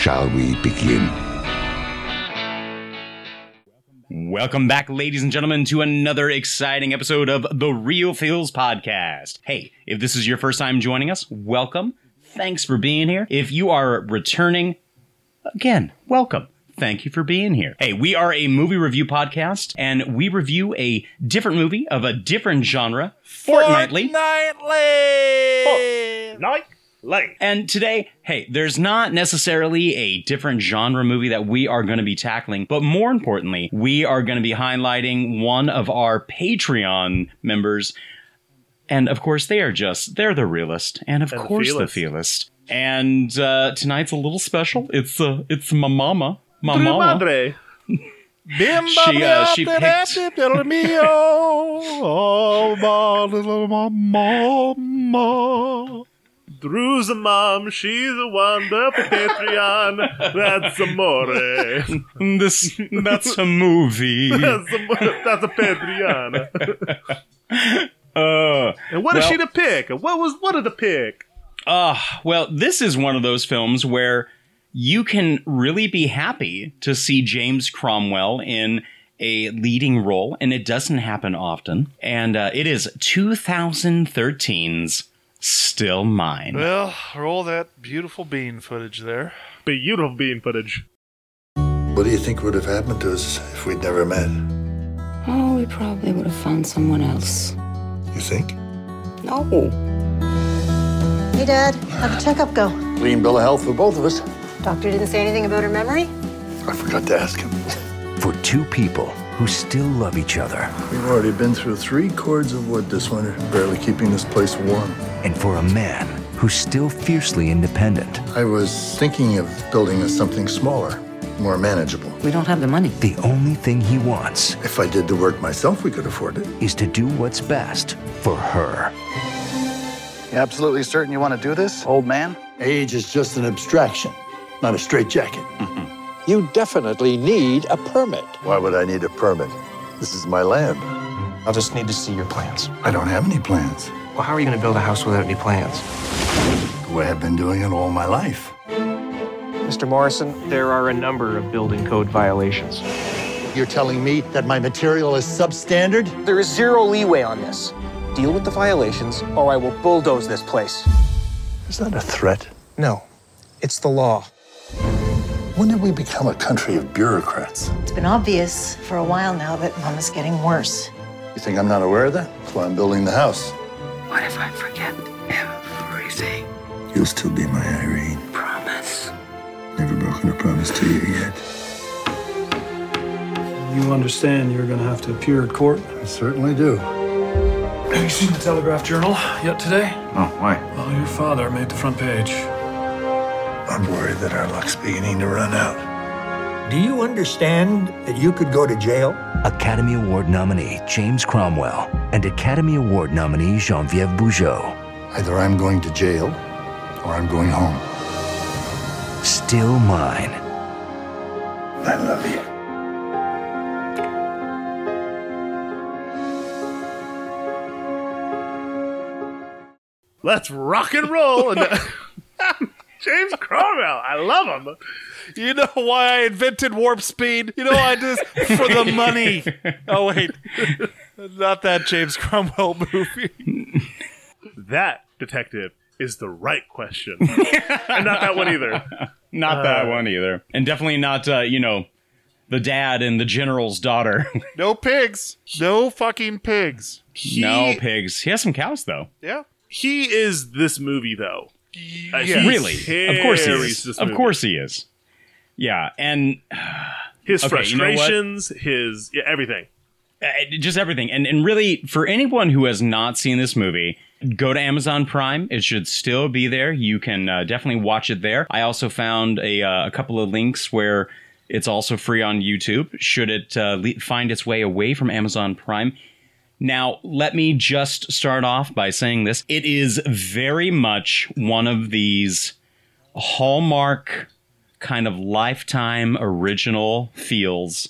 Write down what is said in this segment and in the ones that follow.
shall we begin? Welcome back, ladies and gentlemen, to another exciting episode of the Real Feels Podcast. Hey, if this is your first time joining us, welcome. Thanks for being here. If you are returning, again, welcome. Thank you for being here. Hey, we are a movie review podcast, and we review a different movie of a different genre fortnightly. Fortnightly! Nightly. And today, hey, there's not necessarily a different genre movie that we are going to be tackling, but more importantly, we are going to be highlighting one of our Patreon members. And of course, they are just, they're the realist. And of And course, the feelist. And uh, tonight's a little special. It's uh, it's my mama. My mama. madre. She, uh, she picked- oh, my little mama. Drew's a mom, she's a wonderful Patreon. That's amore. This, that's a movie. That's a, that's a Patreon. Uh, And what is well- she to pick? What was what did the pick? Ah, well, this is one of those films where you can really be happy to see James Cromwell in a leading role, and it doesn't happen often. And uh, it is 2013's Still Mine. Well, roll that beautiful bean footage there. Beautiful bean footage. What do you think would have happened to us if we'd never met? Oh, we probably would have found someone else. You think? No. Hey, Dad. How'd the checkup go? Clean bill of health for both of us. Doctor didn't say anything about her memory? I forgot to ask him. For two people who still love each other. We've already been through three cords of wood this winter, barely keeping this place warm. And for a man who's still fiercely independent. I was thinking of building us something smaller, more manageable. We don't have the money. The only thing he wants If I did the work myself, we could afford it. is to do what's best for her. You absolutely certain you want to do this, old man? Age is just an abstraction, not a straitjacket. You definitely need a permit. Why would I need a permit? This is my land. I'll just need to see your plans. I don't have any plans. Well, how are you going to build a house without any plans? The way I've been doing it all my life. Mr. Morrison, there are a number of building code violations. You're telling me that my material is substandard? There is zero leeway on this. Deal with the violations, or I will bulldoze this place. Is that a threat? No, it's the law. When did we become a country of bureaucrats? It's been obvious for a while now that Mama's getting worse. You think I'm not aware of that? That's why I'm building the house. What if I forget everything? You'll still be my Irene. Promise. Never broken a promise to you yet. You understand you're going to have to appear at court? I certainly do. Have you seen the Telegraph Journal yet today? Oh, why? Well, your father made the front page. I'm worried that our luck's beginning to run out. Do you understand that you could go to jail? Academy Award nominee James Cromwell and Academy Award nominee Geneviève Bujold. Either I'm going to jail or I'm going home. Still mine. I love you. Let's rock and roll. And James Cromwell, I love him. You know why I invented warp speed? You know why I did this for the money. Oh wait, not that James Cromwell movie. That detective is the right question, and not that one either. Not that Uh, one either. And definitely not, uh, you know, the dad and the general's daughter. No pigs. No fucking pigs. no pigs. He has some cows, though. Yeah. He is this movie, though. Uh, he Really? Of course he is. Of course he is. Yeah, and His Okay, you know frustrations, his yeah, everything. uh, just everything. And and really, for anyone who has not seen this movie, go to Amazon Prime. It should still be there. You can uh, definitely watch it there. I also found a, uh, a couple of links where it's also free on YouTube. Should it uh, le- find its way away from Amazon Prime? Now, let me just start off by saying this. It is very much one of these hallmark kind of lifetime original feels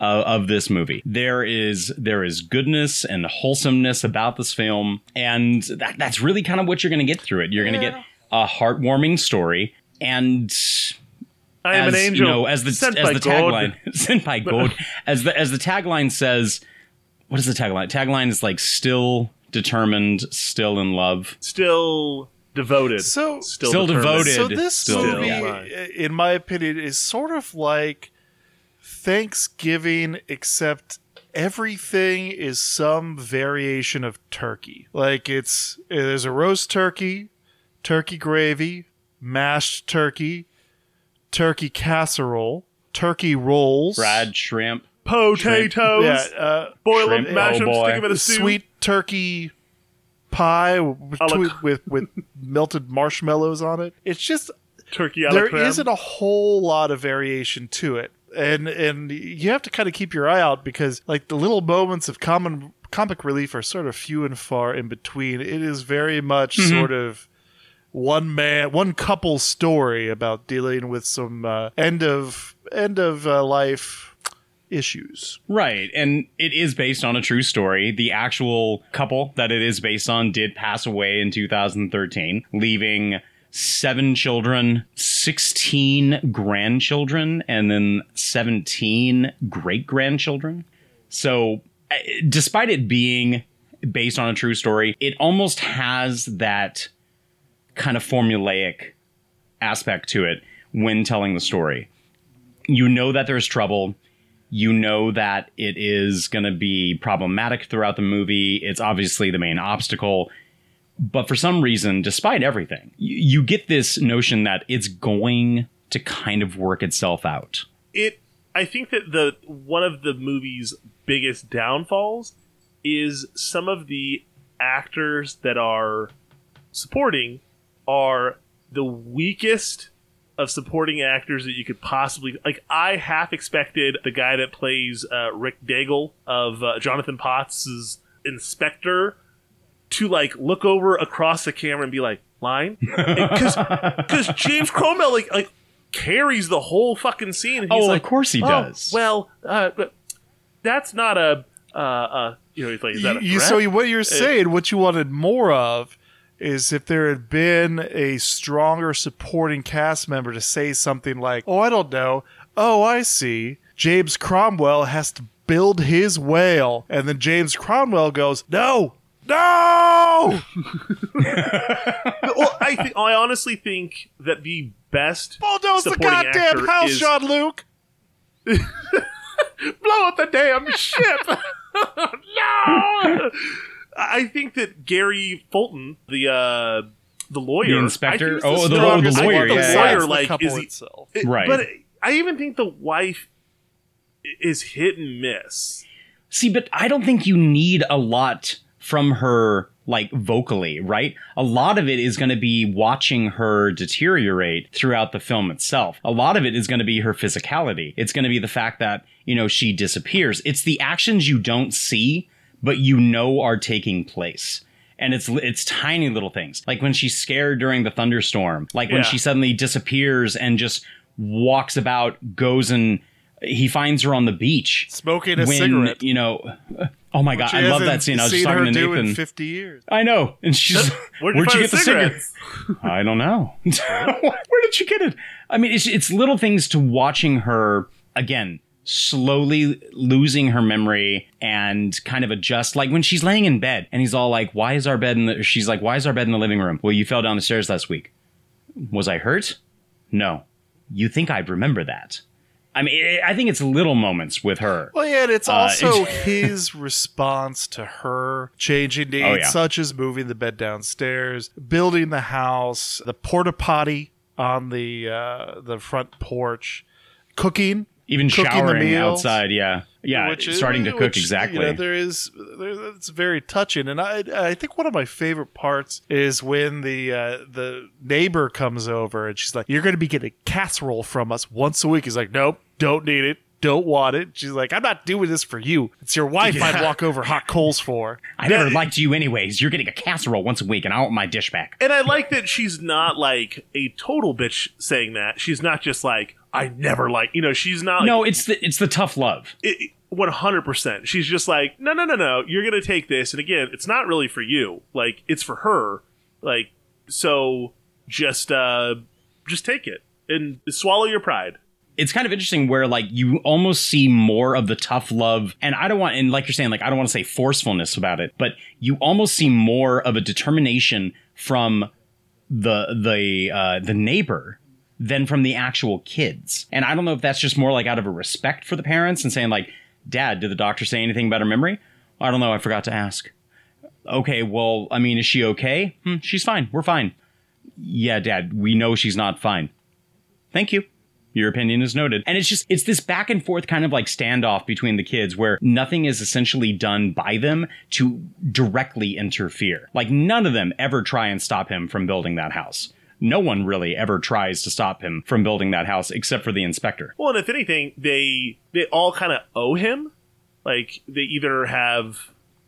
uh, of this movie. There is there is goodness and wholesomeness about this film, and that, that's really kind of what you're going to get through it. You're going to get a heartwarming story, and I am an as, angel You know, as the sent as the God. tagline sent by God, as the as the tagline says, what is the tagline? Tagline is like still determined, still in love, Still devoted. So still, Still devoted. So this Still, movie, yeah. in my opinion, is sort of like Thanksgiving, except everything is some variation of turkey. Like it's there's a roast turkey, turkey gravy, mashed turkey, turkey casserole, turkey rolls, fried shrimp, Potatoes. yeah, uh, Boil Shrimp, them, mash oh them, boy. stick them in a soup. sweet turkey pie with, with, with with melted marshmallows on it. It's just turkey. a la there creme. isn't a whole lot of variation to it, and and you have to kind of keep your eye out because like the little moments of common comic relief are sort of few and far in between. It is very much Mhm. sort of one man, one couple story about dealing with some uh, end of end of uh, life issues. Right. And it is based on a true story. The actual couple that it is based on did pass away in 2013, leaving seven children, 16 grandchildren, and then 17 great grandchildren. So, uh, despite it being based on a true story, it almost has that kind of formulaic aspect to it when telling the story. You know that there's trouble. You know that it is going to be problematic throughout the movie. It's obviously the main obstacle. But for some reason, despite everything, you, you get this notion that it's going to kind of work itself out. it i think that the one of the movie's biggest downfalls is some of the actors that are supporting are the weakest of supporting actors that you could possibly like i half expected the guy that plays uh, rick daigle of uh, jonathan potts's inspector to like look over across the camera and be like line? Because because james cromwell like like carries the whole fucking scene. And he's Oh, of course he "Oh, does." well uh, but that's not a uh, uh you know he's like is that a you, so what you're Uh, saying, what you wanted more of, is if there had been a stronger supporting cast member to say something like, "Oh, I don't know. Oh, I see. James Cromwell has to build his whale," and then James Cromwell goes, "No, no." well, I think I honestly think that the best bulldoze the goddamn actor house, is Jean-Luc. blow up the damn ship. no, I think that Gary Fulton, the uh, the lawyer, The inspector? I think Oh, he's the- strongest- the lawyer, I the yeah. lawyer, Besides the like, couple is he- itself. it- Right. But I even think the wife is hit and miss. See, but I don't think you need a lot from her, like vocally, right? A lot of it is going to be watching her deteriorate throughout the film itself. A lot of it is going to be her physicality. It's going to be the fact that, you know, she disappears. It's the actions you don't see, but you know are taking place. And it's it's tiny little things. Like when she's scared during the thunderstorm, like when Yeah. she suddenly disappears and just walks about, goes and he finds her on the beach Smoking a when, cigarette. You know, oh my god, I love that scene. I was just talking her to do in Nathan. 50 years. I know, and she's Where'd you where'd you get the cigarettes? I don't know. Where did you get it? I mean, it's it's little things to watching her again slowly losing her memory and kind of adjust like when she's laying in bed and he's all like why is our bed in the she's like why is our bed in the living room? Well you fell down the stairs last week. Was i hurt? No. You think i'd remember that? I mean i think it's little moments with her. Well, yeah, and it's Uh, also it's- his response to her changing needs, Oh, yeah. such as moving the bed downstairs, building the house, the porta potty on the uh, the front porch, cooking. Even cooking the showering meals. outside, yeah. Yeah, which is- starting to cook, which, exactly. You know, there is there, it's very touching, and I I think one of my favorite parts is when the uh, the neighbor comes over and she's like, "You're going to be getting casserole from us once a week." He's like, "Nope, don't need it." Don't want it. She's like, I'm not doing this for you. It's your wife I'd walk over hot coals for. I never liked you anyways. You're getting a casserole once a week, and I want my dish back. And I like that she's not like a total bitch saying that. She's not just like I never like you know. She's not. Like, no, it's the it's the tough love. One hundred percent. She's just like no, no, no, no. You're gonna take this, and again, it's not really for you. Like it's for her. Like so, just uh, just take it and swallow your pride. it's kind of interesting where like you almost see more of the tough love and i don't want and like you're saying like i don't want to say forcefulness about it but you almost see more of a determination from the the uh the neighbor than from the actual kids. And i don't know if that's just more like out of a respect for the parents and saying like dad did the doctor say anything about her memory? I don't know. I forgot to ask. Okay well i mean is she okay? Hmm, she's fine. We're fine. Yeah dad we know she's not fine. Thank you. Your opinion is noted. And it's just, it's this back and forth kind of like standoff between the kids where nothing is essentially done by them to directly interfere. Like none of them ever try and stop him from building that house. No one really ever tries to stop him from building that house except for the inspector. Well, and if anything, they they all kind of owe him. Like they either have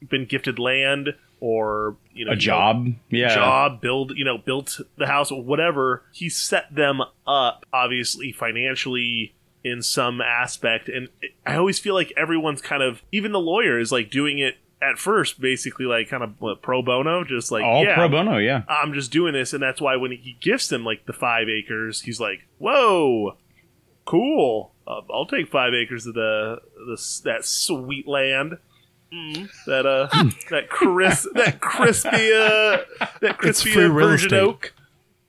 been gifted land or you know A job, yeah. job build you know built the house or whatever. He set them up obviously financially in some aspect, and I always feel like everyone's kind of even the lawyer is like doing it at first basically like kind of what, pro bono just like All yeah, pro bono, yeah. I'm just doing this, and that's why when he gifts them like the five acres, he's like, "Whoa, cool! Uh, I'll take five acres of the, the that sweet land." Mm, that uh, that crisp, that crispy, uh, that crispy free uh, real virgin estate. oak.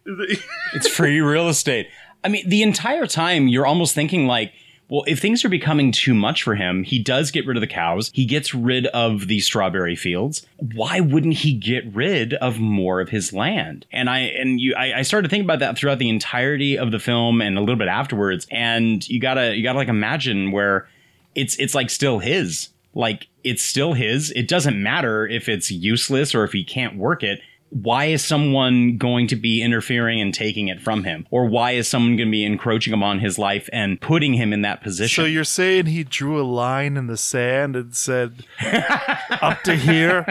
It's free real estate. I mean, the entire time you're almost thinking like, well, if things are becoming too much for him, he does get rid of the cows. He gets rid of the strawberry fields. Why wouldn't he get rid of more of his land? And I and you, I, I started to think about that throughout the entirety of the film and a little bit afterwards. And you gotta, you gotta like imagine where it's it's like still his. Like it's still his. It doesn't matter if it's useless or if he can't work it. Why is someone going to be interfering and taking it from him? Or why is someone going to be encroaching upon his life and putting him in that position? So you're saying he drew a line in the sand and said, "Up to here,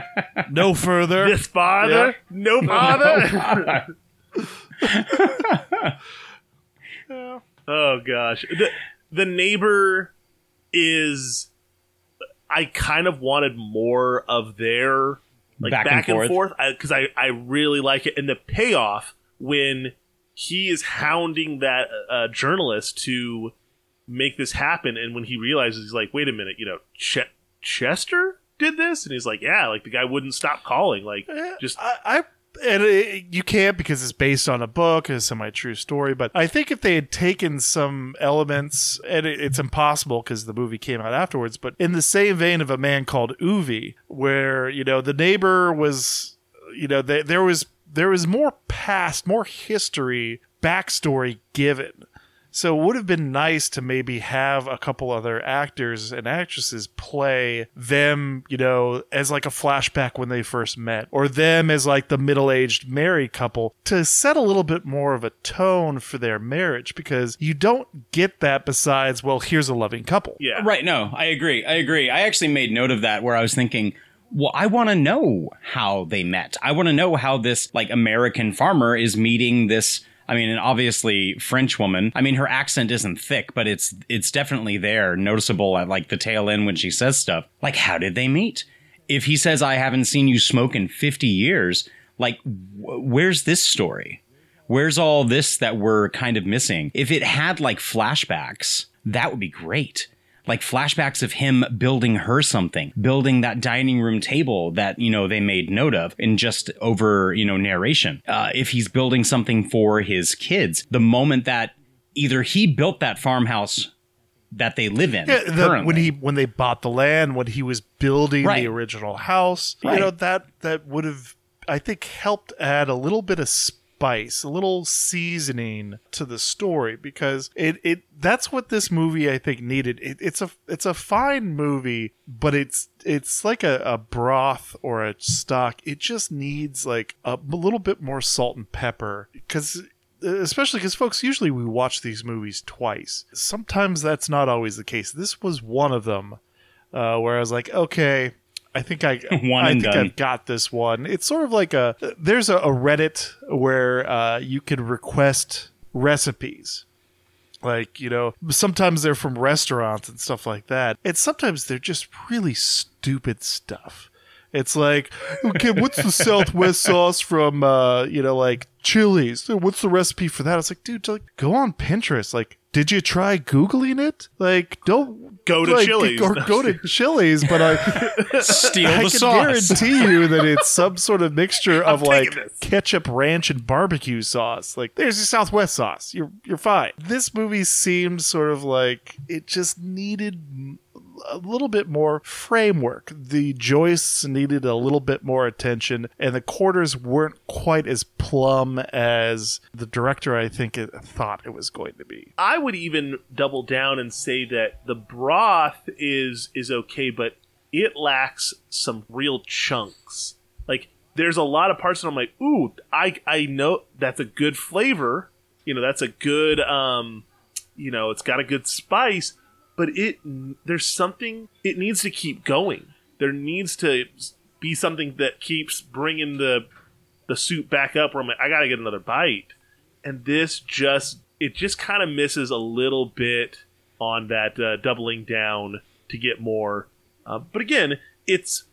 no further." This farther, no farther. Oh gosh, the the neighbor is. I kind of wanted more of their like Back back, and and forth. forth because I, I really like it. And the payoff when he is hounding that uh, journalist to make this happen. And when he realizes he's like wait a minute you know Ch- Chester did this? And he's like yeah like the guy wouldn't stop calling. Like just I, I and it, you can't because it's based on a book, it's a semi-true story. But I think if they had taken some elements, and it, it's impossible because the movie came out afterwards. But in the same vein of a man called Ove, where you know the neighbor was, you know, th- there was there was more past, more history, backstory given. So it would have been nice to maybe have a couple other actors and actresses play them, you know, as like a flashback when they first met, or them as like the middle aged married couple to set a little bit more of a tone for their marriage because you don't get that besides, well, here's a loving couple. Yeah. Right. No, I agree. I agree. I actually made note of that where I was thinking, well, I want to know how they met. I want to know how this like American farmer is meeting this. I mean, an obviously French woman. I mean, her accent isn't thick, but it's it's definitely there, noticeable at like the tail end when she says stuff. Like, how did they meet? If he says, "I haven't seen you smoke in fifty years," like, wh- where's this story? Where's all this that we're kind of missing? If it had like flashbacks, that would be great. Like flashbacks of him building her something, building that dining room table that, you know, they made note of in just over, you know, narration. Uh, if he's building something for his kids, the moment that either he built that farmhouse that they live in Yeah, the, when he when they bought the land, when he was building Right. the original house, Right. you know that that would have I think helped add a little bit of spice, a little seasoning to the story because it it that's what this movie I think needed. It, it's a it's a fine movie, but it's it's like a, a broth or a stock. It just needs like a, a little bit more salt and pepper because especially because folks usually we watch these movies twice sometimes that's not always the case this was one of them uh, where i was like okay i think i One i think done. i've got this one. It's sort of like a there's a, a reddit where uh, you can request recipes. Like you know sometimes they're from restaurants and stuff like that. And sometimes they're just really stupid stuff it's like okay what's the southwest sauce from uh you know like chili's what's the recipe for that it's like dude like go on pinterest like did you try googling it like don't Go to like, Chili's. or go to chili's but i Steal I the can sauce. guarantee you that it's some sort of mixture of like this. ketchup, ranch, and barbecue sauce. Like, there's your Southwest sauce. You're you're fine. This movie seemed sort of like it just needed a little bit more framework. The joists needed a little bit more attention, and the quarters weren't quite as plumb as the director I think it thought it was going to be. I would even double down and say that the broth is is okay, but it lacks some real chunks. Like there's a lot of parts that I'm like, ooh, I I know that's a good flavor. You know, that's a good um, you know, it's got a good spice, but it there's something it needs to keep going. There needs to be something that keeps bringing the the soup back up. Where I'm like, I gotta get another bite, and this just it just kind of misses a little bit on that uh, doubling down to get more. Uh, but again, it's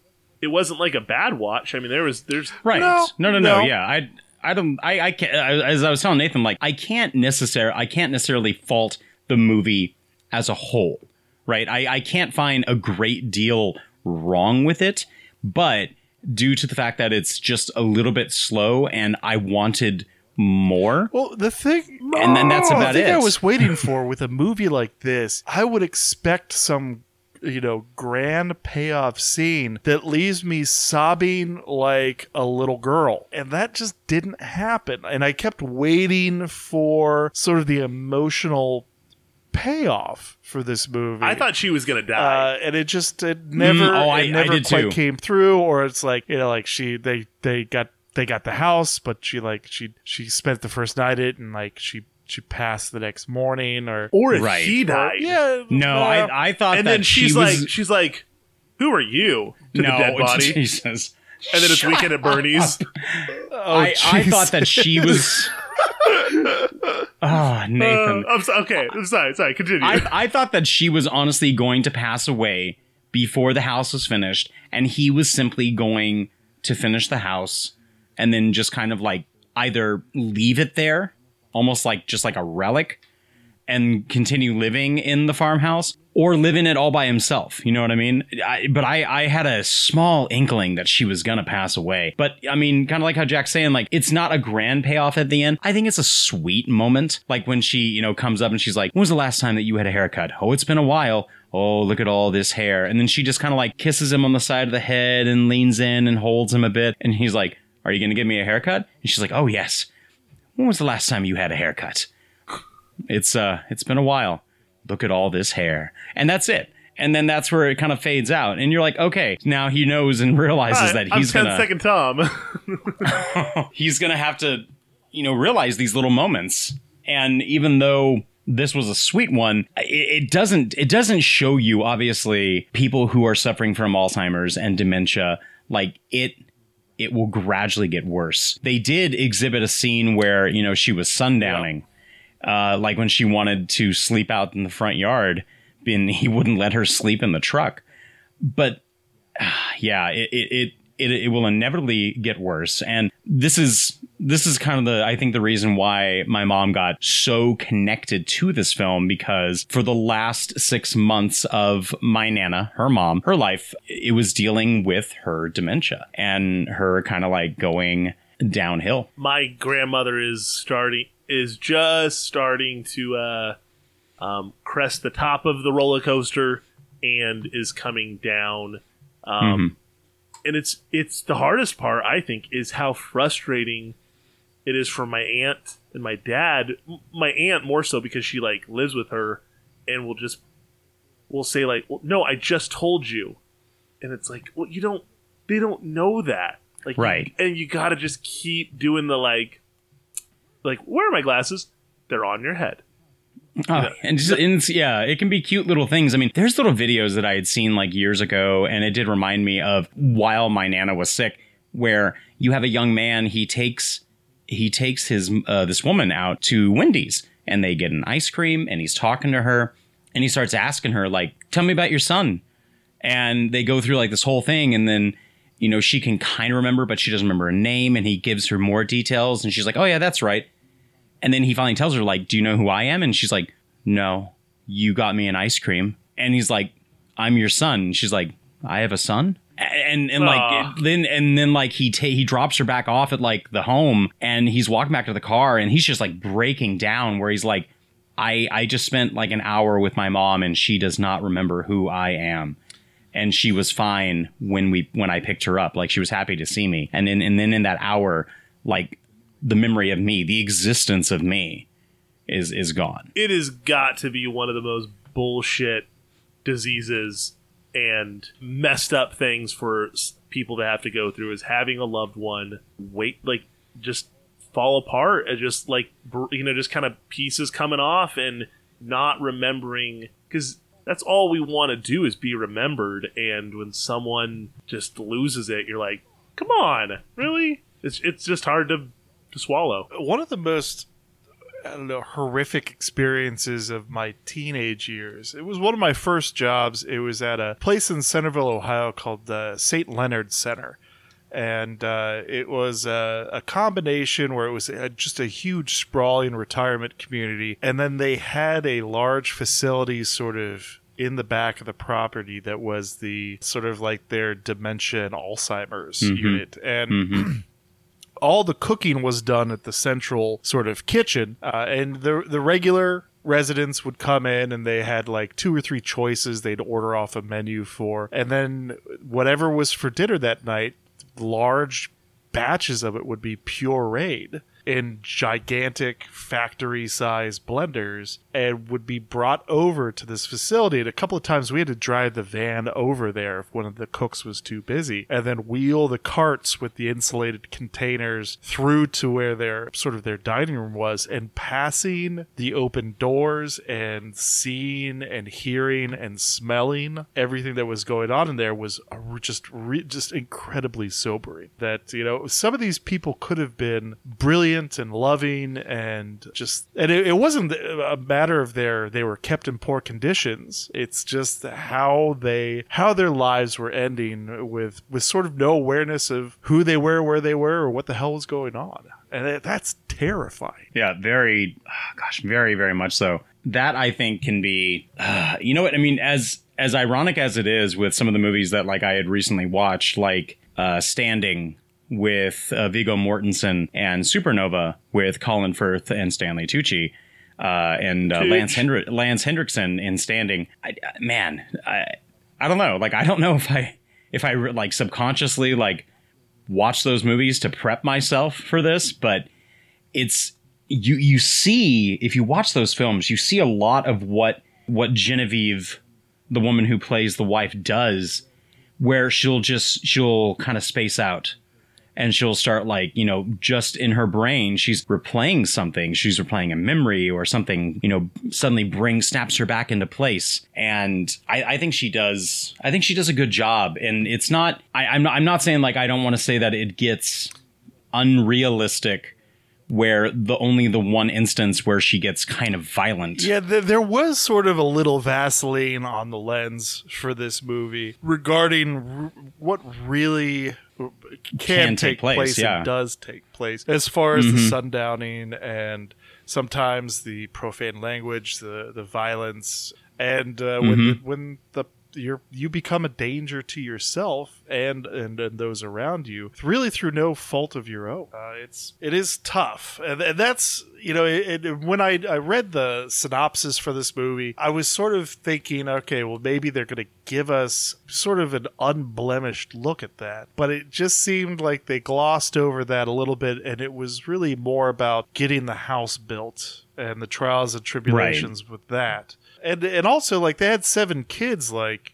it wasn't like a bad watch. I mean, there was there's Right. No, No, no, no. no. Yeah. I I don't I I can't I- as I was telling Nathan like I can't necessarily I can't necessarily fault the movie as a whole. Right? I I can't find a great deal wrong with it, but due to the fact that it's just a little bit slow and I wanted more. Well, the thing, And then that's the about thing I was waiting for with a movie like this, I would expect some, you know, grand payoff scene that leaves me sobbing like a little girl, and that just didn't happen. And I kept waiting for sort of the emotional payoff for this movie. I thought she was gonna die. Uh, and it just it never Mm, oh, I- it I never did quite too. came through or it's like you know like she they they got they got the house but she like she she spent the first night it and like she she passed the next morning or or if Right. he died. yeah No, well, I I thought and that then she's she was like she's like, who are you? To no, the dead body. Jesus. And then it's weekend at Bernie's. oh, I, I thought that she was Oh, Nathan. Uh, I'm so, okay. I'm sorry. Sorry. Continue. I, I thought that she was honestly going to pass away before the house was finished, and he was simply going to finish the house and then just kind of like either leave it there, almost like just like a relic, and continue living in the farmhouse, or live in it all by himself. You know what I mean? I, but I, I had a small inkling that she was gonna pass away. But I mean, kind of like how Jack's saying, like it's not a grand payoff at the end. I think it's a sweet moment, like when she, you know, comes up and she's like, "When was the last time that you had a haircut?" Oh, it's been a while. Oh, look at all this hair. And then she just kind of like kisses him on the side of the head and leans in and holds him a bit. And he's like, Are you going to give me a haircut? And she's like, Oh, yes. When was the last time you had a haircut? It's uh it's been a while. Look at all this hair. And that's it. And then that's where it kind of fades out. And you're like, okay, now he knows and realizes that I'm he's 10 gonna second Tom. he's gonna have to, you know, realize these little moments. And even though this was a sweet one, it, it doesn't it doesn't show you obviously people who are suffering from Alzheimer's and dementia like it it will gradually get worse. They did exhibit a scene where, you know, she was sundowning. Uh, like when she wanted to sleep out in the front yard, and he wouldn't let her sleep in the truck. But yeah, it it, it it will inevitably get worse. And this is this is kind of the I think the reason why my mom got so connected to this film because for the last six months of my nana, her mom, her life, it was dealing with her dementia and her kind of like going downhill. My grandmother is starting is just starting to uh, um, crest the top of the roller coaster and is coming down. Um, Mhm. And it's it's the hardest part I think is how frustrating it is for my aunt and my dad. My aunt more so because she like lives with her and will just will say like, well, "No, I just told you," and it's like, well, you don't. They don't know that, like, you- Right. and you got to just keep doing the like, like, where are my glasses? They're on your head. Oh, and just and yeah, it can be cute little things. I mean, there's little videos that I had seen like years ago, and it did remind me of while my nana was sick, where you have a young man. He takes he takes his uh, this woman out to Wendy's, and they get an ice cream, and he's talking to her, and he starts asking her like, "Tell me about your son," and they go through like this whole thing, and then. You know, she can kind of remember, but she doesn't remember a name, and he gives her more details, and she's like, "Oh yeah, that's right." And then he finally tells her, like, do you know who I am? And she's like, no, you got me an ice cream. And he's like, I'm your son. And she's like, I have a son? And and like Aw. then and then like he ta- he drops her back off at like the home and he's walking back to the car and he's just like breaking down where he's like I I just spent like an hour with my mom and she does not remember who I am and she was fine when we when I picked her up. Like she was happy to see me. And then and then in that hour, like the memory of me, the existence of me is is gone. it has got to be one of the most bullshit diseases and messed up things for people to have to go through is having a loved one wait like just fall apart and just like you know just kind of pieces coming off and not remembering because that's all we want to do is be remembered and when someone just loses it you're like come on really it's it's just hard to to swallow One of the most I don't know, horrific experiences of my teenage years. It was one of my first jobs. It was at a place in Centerville, Ohio called the St. Leonard Center. And uh, it was a, a combination where it was a, just a huge, sprawling retirement community. And then they had a large facility sort of in the back of the property that was the sort of like their dementia and Alzheimer's Mhm. unit. And Mhm. all the cooking was done at the central sort of kitchen, uh, and the the regular residents would come in and they had like two or three choices they'd order off a menu for, and then whatever was for dinner that night, large batches of it would be pureed in gigantic factory size blenders and would be brought over to this facility. And a couple of times we had to drive the van over there if one of the cooks was too busy and then wheel the carts with the insulated containers through to where their sort of their dining room was and passing the open doors and seeing and hearing and smelling everything that was going on in there was just re- just incredibly sobering that you know some of these people could have been brilliant and loving and just and it, it wasn't a matter of their they were kept in poor conditions it's just how they how their lives were ending with with sort of no awareness of who they were where they were or what the hell was going on and that- that's terrifying Yeah, very, gosh, very, very much so. That I think can be, uh, you know what I mean. As as ironic as it is with some of the movies that like I had recently watched, like uh, Standing with uh, Viggo Mortensen and Supernova with Colin Firth and Stanley Tucci. Uh, and uh, Lance Hendri- Lance Hendrickson in Standing. I, man, I I don't know. Like I don't know if I if I like subconsciously like watch those movies to prep myself for this, but it's you you see if you watch those films, you see a lot of what what Genevieve, the woman who plays the wife, does, where she'll just she'll kind of space out. And she'll start like, you know, just in her brain, she's replaying something. She's replaying a memory or something, you know, suddenly brings, snaps her back into place. And I, I think she does, I think she does a good job. And it's not, I, I'm not, I'm not saying like, I don't want to say that it gets unrealistic where the only the one instance where she gets kind of violent. Yeah, th- there was sort of a little Vaseline on the lens for this movie regarding r- what really can, Can take, take place, place, yeah. and does take place as far as Mhm. the sundowning and sometimes the profane language, the the violence, and uh, when Mhm. the, when the you're you become a danger to yourself and and, and those around you really through no fault of your own. Uh, it's it is tough. And, and that's you know it, it, when I, I read the synopsis for this movie i was sort of thinking okay well maybe they're going to give us sort of an unblemished look at that. But it just seemed like they glossed over that a little bit and it was really more about getting the house built and the trials and tribulations with that and and also like they had seven kids like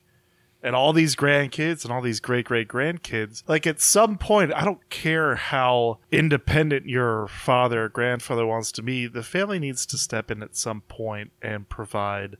and all these grandkids and all these great great grandkids. Like at some point i don't care how independent your father or grandfather wants to be the family needs to step in at some point and provide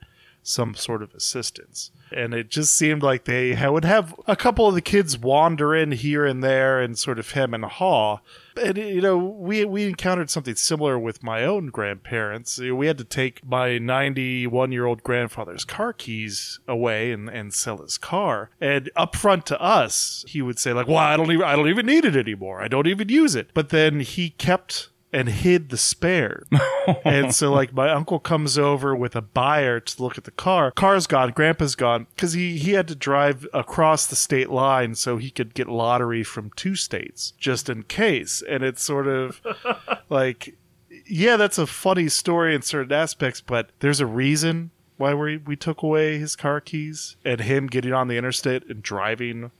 some sort of assistance. And it just seemed like they would have a couple of the kids wander in here and there and sort of hem and haw. And you know we we encountered something similar with my own grandparents. We had to take my 91 year old grandfather's car keys away and, and sell his car. And up front to us he would say like well i don't even i don't even need it anymore. I don't even use it. But then he kept and hid the spare. and so like my uncle comes over with a buyer to look at the car. Car's gone, grandpa's gone cuz he he had to drive across the state line so he could get lottery from two states just in case. And it's sort of like yeah, that's a funny story in certain aspects, but there's a reason why we we took away his car keys and him getting on the interstate and driving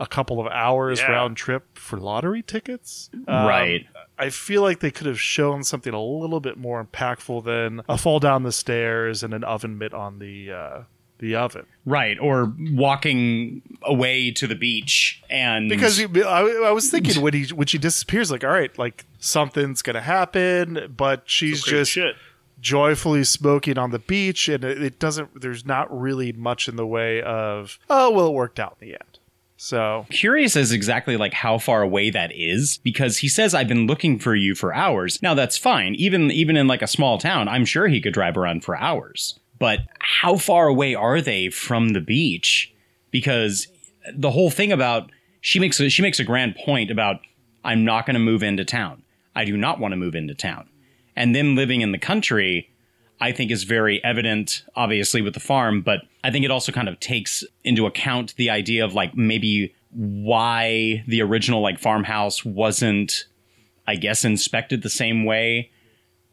a couple of hours Yeah. round trip for lottery tickets. Um, right. I feel like they could have shown something a little bit more impactful than a fall down the stairs and an oven mitt on the uh, the oven. Right, or walking away to the beach and Because I, I was thinking when he when she disappears, like all right, like something's gonna happen, but she's just shit. joyfully smoking on the beach, and it, it doesn't. There's not really much in the way of oh well, it worked out in the end. So curious as exactly like how far away that is because he says I've been looking for you for hours. Now that's fine. Even even in like a small town, I'm sure he could drive around for hours. But how far away are they from the beach? Because the whole thing about she makes a, she makes a grand point about I'm not going to move into town. I do not want to move into town. And them living in the country, I think is very evident, obviously, with the farm, but I think it also kind of takes into account the idea of like maybe why the original like farmhouse wasn't, I guess, inspected the same way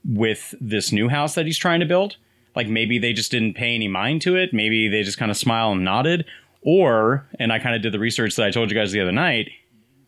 with this new house that he's trying to build. Like maybe they just didn't pay any mind to it. Maybe they just kind of smiled and nodded. Or, and I kind of did the research that I told you guys the other night,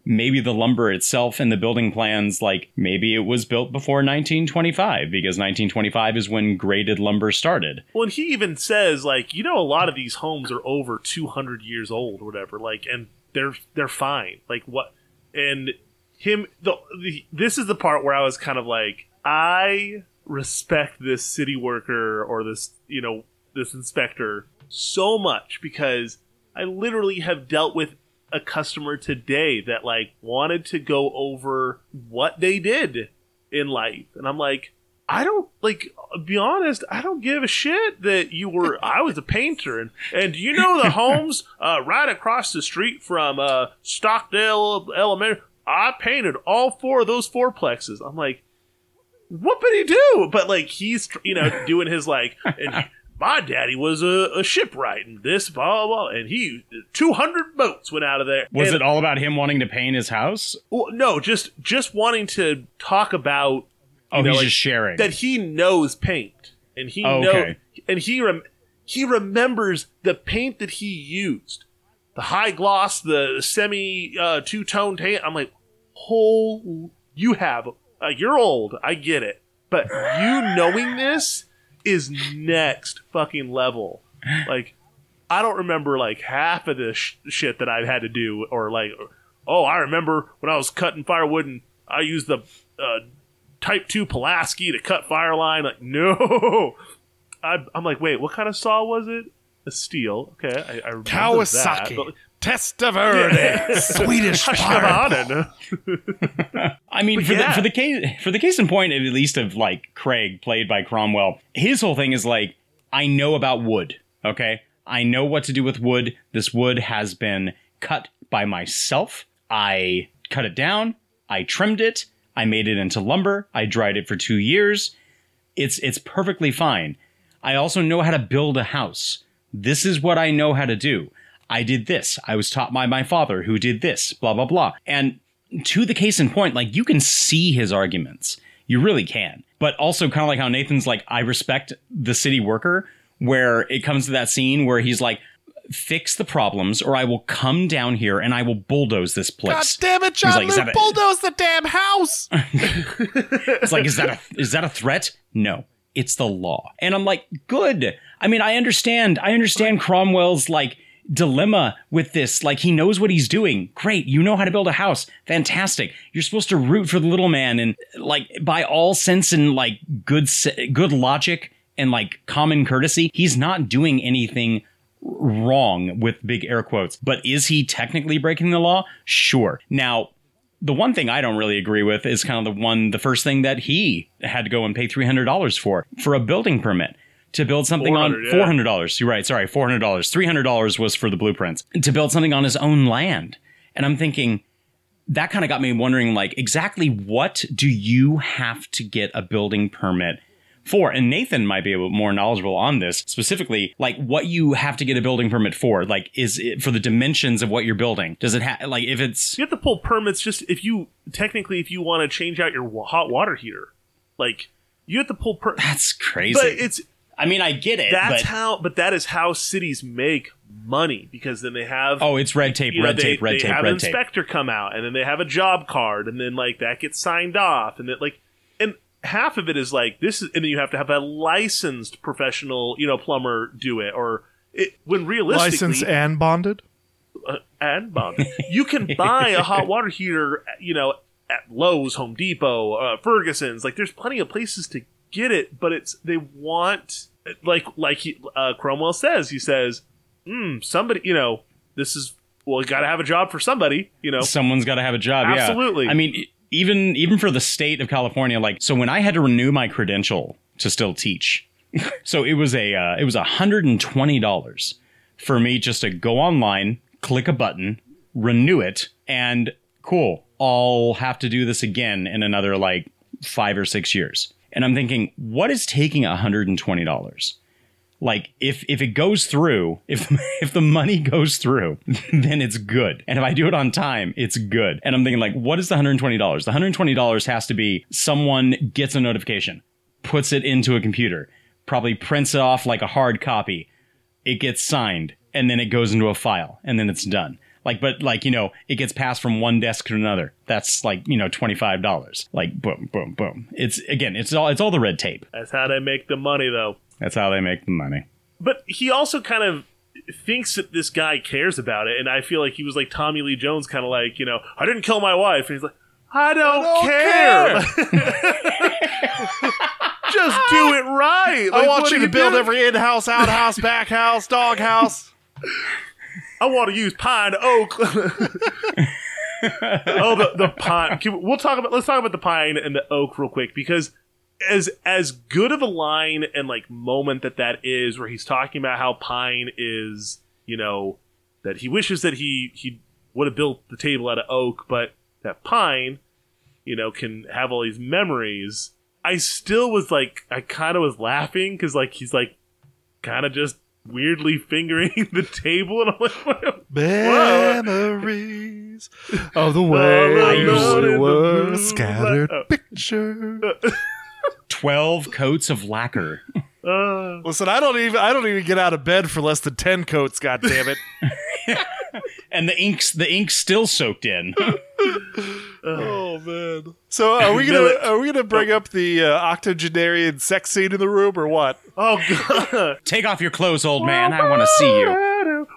maybe the lumber itself and the building plans, like maybe it was built before 1925 because 1925 is when graded lumber started. Well, and he even says like, you know, a lot of these homes are over 200 years old or whatever, like, and they're they're fine. Like what? And him, the, the this is the part where I was kind of like, I respect this city worker or this, you know, this inspector so much because I literally have dealt with a customer today that like wanted to go over what they did in life. And i'm like i don't like be honest i don't give a shit that you were i was a painter. And and you know the homes uh, right across the street from uh, stockdale elementary? I painted all four of those fourplexes. I'm like what did he do but like he's you know doing his like and my daddy was a, a shipwright and this blah, blah blah and he 200 boats went out of there Was And- it all about him wanting to paint his house? well, no, just just wanting to talk about. Oh, he's just sharing. that he knows paint, and he Oh, know, okay. and he rem- he remembers the paint that he used, the high gloss, the semi uh, two tone paint. I'm like, whole you have uh, you're old, I get it, but you knowing this is next fucking level. Like, I don't remember like half of this sh- shit that I've had to do, or like, oh, I remember when I was cutting firewood and I used the uh, Type Two Pulaski to cut fire line. Like, no, I, I'm like, wait, what kind of saw was it? A steel. Okay, I, I remember Kawasaki, that, but- Testaverde. Swedish Husqvarna. I mean, for, yeah. the, for the case for the case in point, at least of like Craig, played by Cromwell, his whole thing is like, I know about wood. Okay, I know what to do with wood. This wood has been cut by myself. I cut it down. I trimmed it. I made it into lumber. I dried it for two years. It's it's perfectly fine. I also know how to build a house. This is what I know how to do. I did this. I was taught by my father who did this, blah, blah, blah. And to the case in point, like you can see his arguments. You really can. But also kind of like how Nathan's like, I respect the city worker, where it comes to that scene where he's like, fix the problems or I will come down here and I will bulldoze this place. God damn it, He's John like, Luke, bulldoze the damn house. It's like, is that a is that a threat? No. It's the law. And I'm like, good. I mean, I understand. I understand Cromwell's like dilemma with this. Like he knows what he's doing. Great. You know how to build a house. Fantastic. You're supposed to root for the little man and like by all sense and like good good logic and like common courtesy, he's not doing anything wrong with big air quotes. But is he technically breaking the law? Sure. Now, the one thing I don't really agree with is kind of the one, the first thing that he had to go and pay $300 for, for a building permit to build something on 400, yeah. $400. You're right. Sorry, $400. $300 was for the blueprints to build something on his own land. And I'm thinking, that kind of got me wondering, like, exactly what do you have to get a building permit for? And Nathan might be more knowledgeable on this specifically, like what you have to get a building permit for. Like, is it for the dimensions of what you're building? Does it have like if it's You have to pull permits just if you technically if you want to change out your hot water heater, like you have to pull. Per- that's crazy. But it's I mean, I get it. that's but, how, but that is how cities make money because then they have oh, it's red tape, you know, red they, tape, red they tape, have red an tape. inspector come out and then they have a job card and then like that gets signed off and then like and half of it is like this is and then you have to have a licensed professional you know plumber do it or it when realistically License and bonded. uh, and Bob, you can buy a hot water heater, you know, at Lowe's, Home Depot, uh, Ferguson's. Like, there's plenty of places to get it, but it's they want like like he, uh, Cromwell says. He says, mm, "Somebody, you know, this is well, you got to have a job for somebody, you know." Someone's got to have a job. yeah. Absolutely. I mean, even even for the state of California, like so when I had to renew my credential to still teach, so it was a uh, it was hundred and twenty dollars for me just to go online, click a button, renew it, and cool. I'll have to do this again in another like five or six years. And I'm thinking, what is taking hundred and twenty dollars? like if if it goes through if if the money goes through then it's good. And if i do it on time it's good. And i'm thinking like what is the $120 the $120 has to be someone gets a notification puts it into a computer probably prints it off like a hard copy. It gets signed and then it goes into a file and then it's done like but like you know it gets passed from one desk to another that's like you know $25 like boom boom boom it's again it's all it's all the red tape That's how they make the money, though. that's how they make the money But he also kind of thinks that this guy cares about it, and I feel like he was like Tommy Lee Jones, kind of like you know, I didn't kill my wife, and he's like, I don't, care. Just do it right. I want you are to build doing? every in-house, outhouse, back house, dog house. I want to use pine oak. oh, the, the pine. Can we- We'll talk about. Let's talk about the pine and the oak real quick because as as good of a line and like moment that that is, where he's talking about how pine is, you know, that he wishes that he he would have built the table out of oak, but that pine, you know, can have all these memories. I still was like, I kind of was laughing because like he's like, kind of just weirdly fingering the table, and I'm like, what? Memories of the way I you know were the scattered moonlight. picture. Uh, 12 coats of lacquer Uh, Listen, I don't even I don't even get out of bed for less than ten coats. God damn it! and the ink's the ink's still soaked in oh man. So are we gonna are we gonna bring up the uh, octogenarian sex scene in the room or what? Oh god! take off your clothes old man i want to see you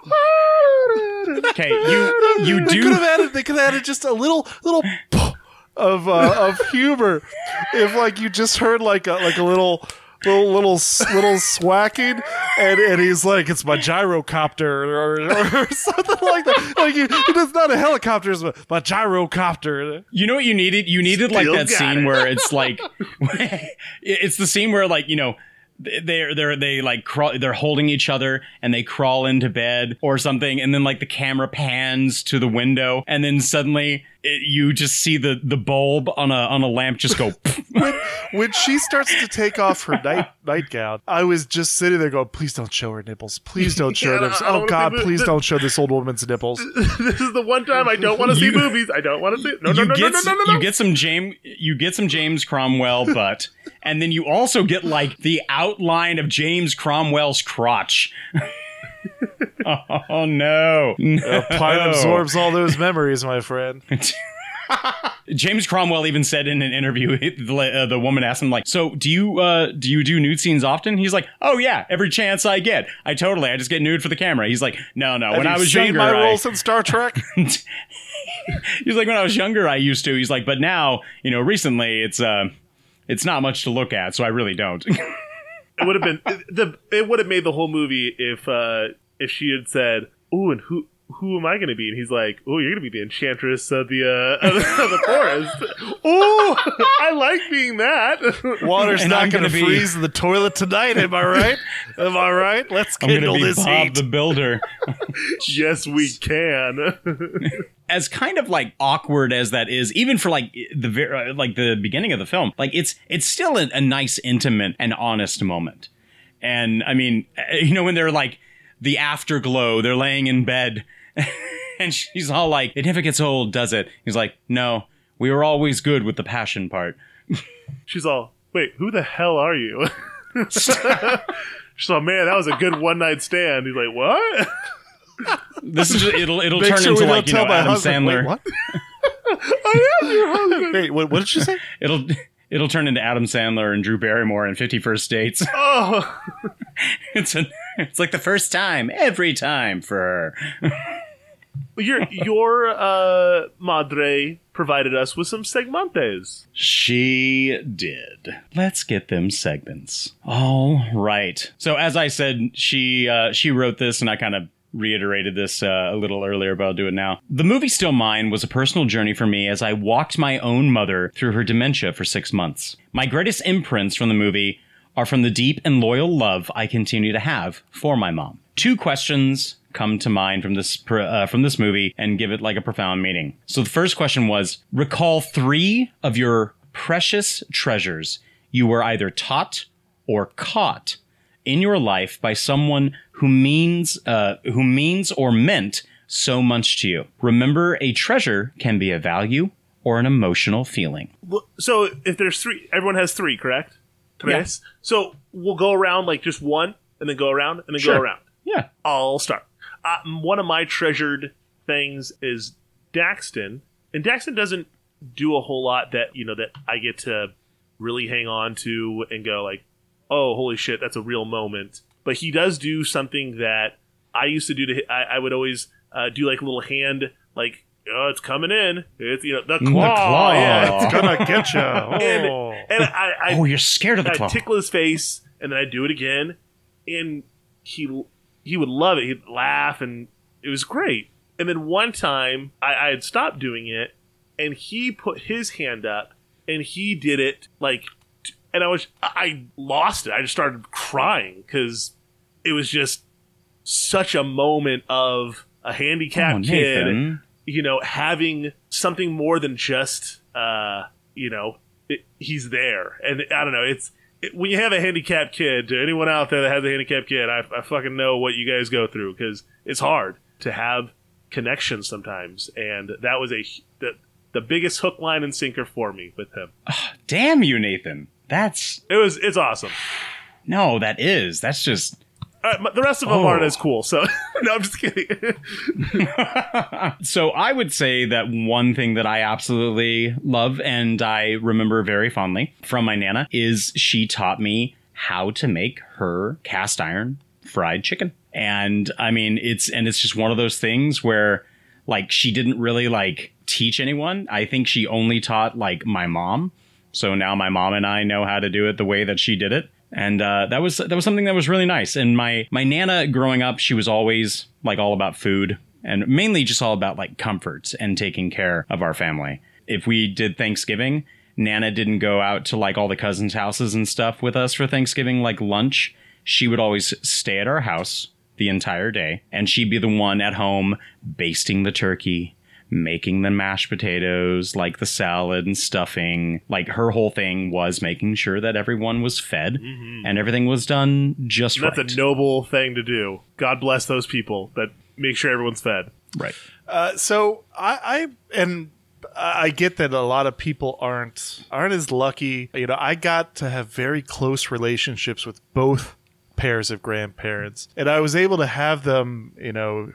okay you you They could do have added they could have added just a little little of uh, of humor if like you just heard like a like a little little little little swacking and and he's like it's my gyrocopter or, or, or something like that. Like he, it's not a helicopter it's my, my gyrocopter. You know what you needed? You needed like that scene it. where it's like it's the scene where like you know they're they're they like crawl they're holding each other and they crawl into bed or something and then like the camera pans to the window and then suddenly it, you just see the the bulb on a on a lamp just go when, when she starts to take off her night nightgown, I was just sitting there going, "Please don't show her nipples. Please don't show her Yeah, nipples. Oh God, please th- don't show this old woman's nipples." this is the one time I don't want to see movies. I don't want to see. No, no, you no, no, get no, no, no, no. you get some James you get some James Cromwell butt and then you also get like the outline of James Cromwell's crotch. oh no. Uh, Pine No. absorbs all those memories, my friend. James Cromwell even said in an interview, the, uh, the woman asked him like, "So do you uh, do you do nude scenes often?" He's like, "Oh yeah, every chance I get. I totally, I just get nude for the camera." He's like, "No, no. Have when I was seen younger, my I- roles in Star Trek. He's like, when I was younger, I used to. He's like, but now, you know, recently, it's uh, it's not much to look at, so I really don't. It would have been the. It would have made the whole movie if uh if she had said, "Ooh, and who." Who am I going to be? And he's like, "Oh, you're going to be the enchantress of the uh, of the, of the forest." Oh, I like being that. Water's And not going to be- freeze in the toilet tonight. Am I right? Am I right? Let's I'm gonna kindle be this Bob heat. the Builder. yes, we can. as kind of like awkward as that is, even for like the ver- uh, like the beginning of the film, like it's it's still a, a nice, intimate, and honest moment. And I mean, uh, you know, when they're like the afterglow, they're laying in bed, and she's all like, "It never gets old, does it?" He's like, "No, we were always good with the passion part." She's all, "Wait, who the hell are you?" She's all, "Man, that was a good one night stand." He's like, "What?" This is just, it'll it'll Make turn sure into like you know Adam husband. Wait, Sandler. what? I am your husband. Wait, what, what did she say? It'll it'll turn into Adam Sandler and Drew Barrymore in Fifty First Dates. Oh, it's a, it's like the first time every time for her. your your uh, madre provided us with some segmentes. She did. Let's get them segments. All right. So as I said, she uh, she wrote this, and I kind of reiterated this uh, a little earlier, but I'll do it now. The movie Still Mine was a personal journey for me as I walked my own mother through her dementia for six months. My greatest imprints from the movie are from the deep and loyal love I continue to have for my mom. Two questions come to mind from this uh, from this movie and give it like a profound meaning. So the first question was: recall three of your precious treasures you were either taught or caught in your life by someone who means uh, who means or meant so much to you. Remember, a treasure can be a value or an emotional feeling. So if there's three, everyone has three, correct? Tres. So we'll go around like just one, and then go around, and then Sure. go around. Yeah. I'll start. Uh, one of my treasured things is Daxton, and Daxton doesn't do a whole lot that you know that I get to really hang on to and go like, oh, holy shit, that's a real moment. But he does do something that I used to do to. I, I would always uh, do like a little hand, like, oh, it's coming in. It's you know the mm, claw. claw. Yeah, It's gonna get you. and, Oh. and I, I Oh, you're scared of the I'd claw. tickle his face, and then I'd do it again, and he he would love it. He'd laugh, and it was great. And then one time, I, I had stopped doing it, and he put his hand up, and he did it like, and I was I lost it. I just started crying because it was just such a moment of a handicapped Oh, kid Nathan. You know, having something more than just, uh, you know, it, he's there. And I don't know, it's it, when you have a handicapped kid. To anyone out there that has a handicapped kid, I, I fucking know what you guys go through because it's hard to have connections sometimes. And that was a the, the biggest hook, line, and sinker for me with him. Damn you, Nathan. That's It was it's awesome. no, that is. That's just Uh, the rest of them Oh. aren't as cool. So no, I'm just kidding. so I would say that one thing that I absolutely love and I remember very fondly from my nana is she taught me how to make her cast iron fried chicken. And I mean, it's and it's just one of those things where like she didn't really like teach anyone. I think she only taught like my mom. So now my mom and I know how to do it the way that she did it. And uh, that was that was something that was really nice. And my my nana growing up, she was always like all about food and mainly just all about like comforts and taking care of our family. If we did Thanksgiving, Nana didn't go out to like all the cousins' houses and stuff with us for Thanksgiving, like lunch, she would always stay at our house the entire day and she'd be the one at home basting the turkey, making the mashed potatoes, like the salad and stuffing. Like her whole thing was making sure that everyone was fed and everything was done just And that's right. a noble thing to do. God bless those people that make sure everyone's fed. Right. Uh, so I, I and I get that a lot of people aren't aren't as lucky. You know, I got to have very close relationships with both pairs of grandparents, and I was able to have them. You know.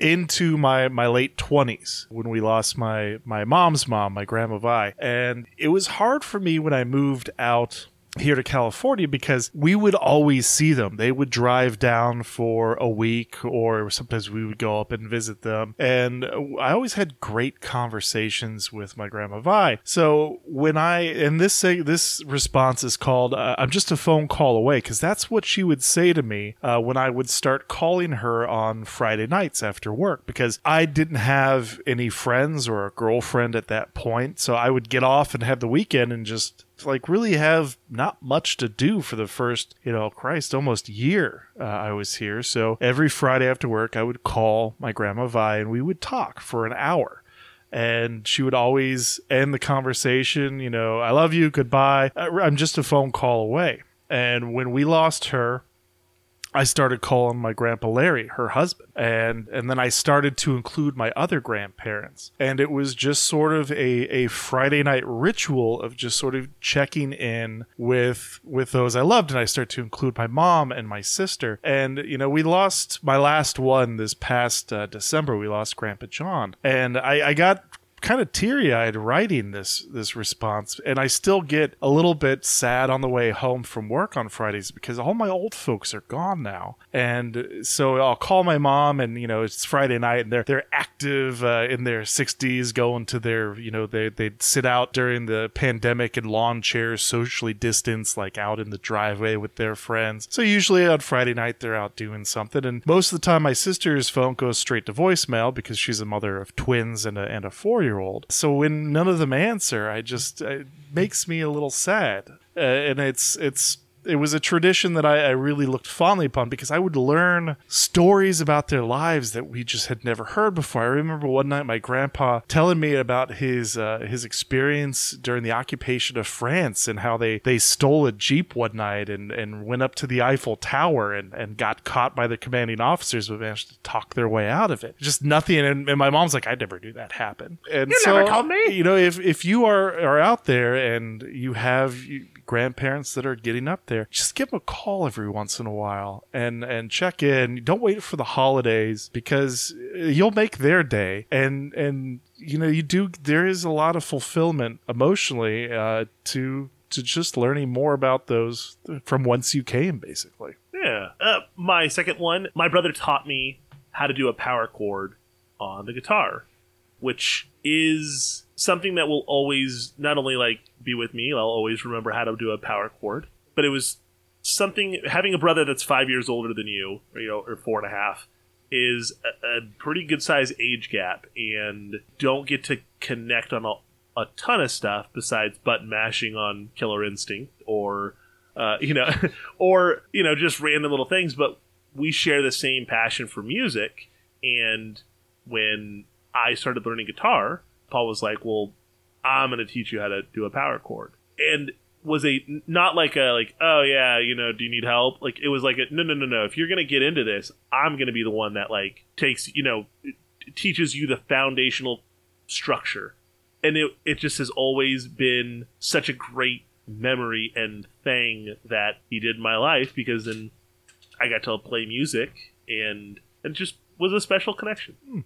Into my, my late twenties when we lost my, my mom's mom, my grandma Vi. And it was hard for me when I moved out here to California because we would always see them. They would drive down for a week, or sometimes we would go up and visit them. And I always had great conversations with my grandma Vi. So when I and this say this response is called uh, "I'm just a phone call away" because that's what she would say to me uh, when I would start calling her on Friday nights after work because I didn't have any friends or a girlfriend at that point. So I would get off and have the weekend and just like really have not much to do for the first, you know, Christ, almost year uh, I was here. So every Friday after work, I would call my grandma Vi and we would talk for an hour. And she would always end the conversation, you know, I love you, goodbye. Uh, I'm just a phone call away. And when we lost her, I started calling my grandpa Larry, her husband, and and then I started to include my other grandparents, and it was just sort of a, a Friday night ritual of just sort of checking in with with those I loved, and I started to include my mom and my sister, and you know we lost my last one this past uh, December. We lost Grandpa John, and I, I got kind of teary-eyed writing this this response and I still get a little bit sad on the way home from work on Fridays because all my old folks are gone now. And so I'll call my mom and you know it's Friday night and they're they're active uh, in their 60s going to their you know they they'd sit out during the pandemic in lawn chairs socially distanced like out in the driveway with their friends. So usually on Friday night they're out doing something. And most of the time my sister's phone goes straight to voicemail because she's a mother of twins and a, and a four year old so when none of them answer I just it makes me a little sad. Uh, and it's it's it was a tradition that I, I really looked fondly upon because I would learn stories about their lives that we just had never heard before. I remember one night my grandpa telling me about his uh, his experience during the occupation of France and how they, they stole a jeep one night and, and went up to the Eiffel Tower and, and got caught by the commanding officers but managed to talk their way out of it. Just nothing. And, and my mom's like, I never knew that happen. And You so, never told me. You know, if if you are are out there and you have you, grandparents that are getting up there, just give them a call every once in a while and and check in. Don't wait for the holidays because you'll make their day. And and you know you do. There is a lot of fulfillment emotionally uh, to to just learning more about those from whence you came, basically. Yeah. Uh, my second one, my brother taught me how to do a power chord on the guitar, which is something that will always not only like be with me, I'll always remember how to do a power chord, but it was something having a brother that's five years older than you, or you know, or four and a half, is a, a pretty good size age gap, and don't get to connect on a, a ton of stuff besides button mashing on Killer Instinct or uh, you know, or you know, just random little things. But we share the same passion for music, and when I started learning guitar, Paul was like, "Well, I'm going to teach you how to do a power chord," and was a not like a like oh yeah you know do you need help? Like it was like a no no no no. If you're gonna get into this i'm gonna be the one that like takes you know teaches you the foundational structure. And it it just has always been such a great memory and thing that he did in my life because then I got to play music and it just was a special connection. Hmm.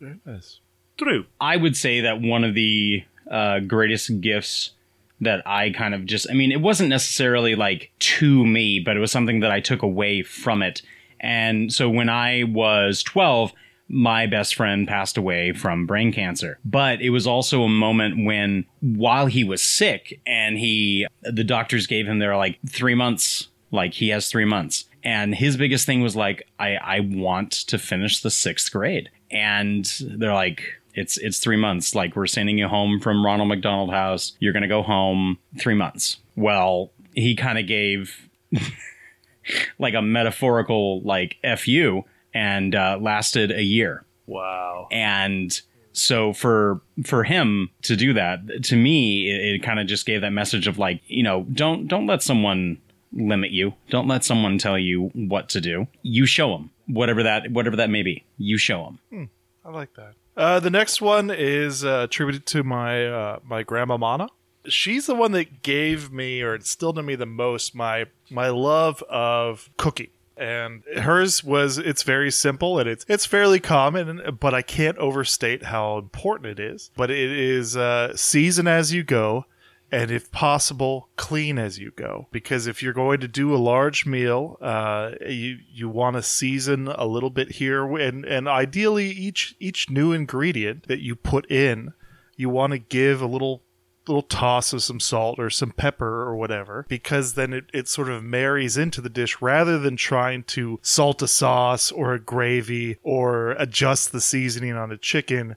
Very nice. True. I would say that one of the uh, greatest gifts that I kind of just, I mean, it wasn't necessarily like to me, but it was something that I took away from it. And so when I was 12, my best friend passed away from brain cancer. But it was also a moment when, while he was sick and he, the doctors gave him their like three months, like he has three months. And his biggest thing was like, I, I want to finish the sixth grade. And they're like, It's it's three months. Like we're sending you home from Ronald McDonald House. You're gonna go home three months. Well, he kind of gave like a metaphorical like fu and uh, lasted a year. Wow. And so for for him to do that, to me, it, it kind of just gave that message of like, you know, don't don't let someone limit you. Don't let someone tell you what to do. You show them whatever that whatever that may be. You show them. Hmm, I like that. Uh, the next one is uh, attributed to my uh, my grandma Mana. She's the one that gave me or instilled in me the most my my love of cooking. And hers was it's very simple and it's it's fairly common, but I can't overstate how important it is. But it is uh, season as you go, and if possible, clean as you go. Because if you're going to do a large meal, uh, you you want to season a little bit here, and and ideally each each new ingredient that you put in, you want to give a little little toss of some salt or some pepper or whatever because then it, it sort of marries into the dish rather than trying to salt a sauce or a gravy or adjust the seasoning on a chicken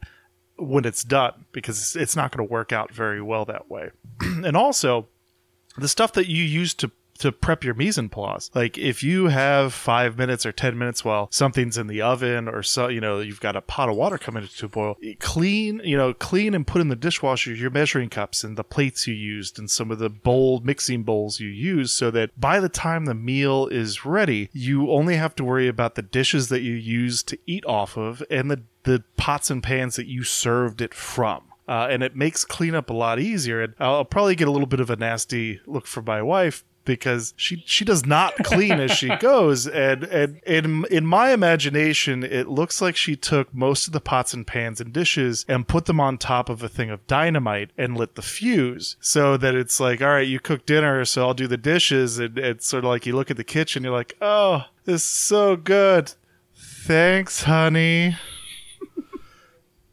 when it's done because it's, not going to work out very well that way. and also, the stuff that you use to to prep your mise en place. Like if you have five minutes or ten minutes while something's in the oven or so you know you've got a pot of water coming to boil, clean you know clean and put in the dishwasher your measuring cups and the plates you used and some of the bowl mixing bowls you use so that by the time the meal is ready, you only have to worry about the dishes that you use to eat off of and the the pots and pans that you served it from. Uh, and it makes cleanup a lot easier. And I'll probably get a little bit of a nasty look from my wife because she she does not clean as she goes and and in in my imagination it looks like she took most of the pots and pans and dishes and put them on top of a thing of dynamite and lit the fuse so that it's like all right you cook dinner so I'll do the dishes and it's sort of like you look at the kitchen you're like oh this is so good thanks honey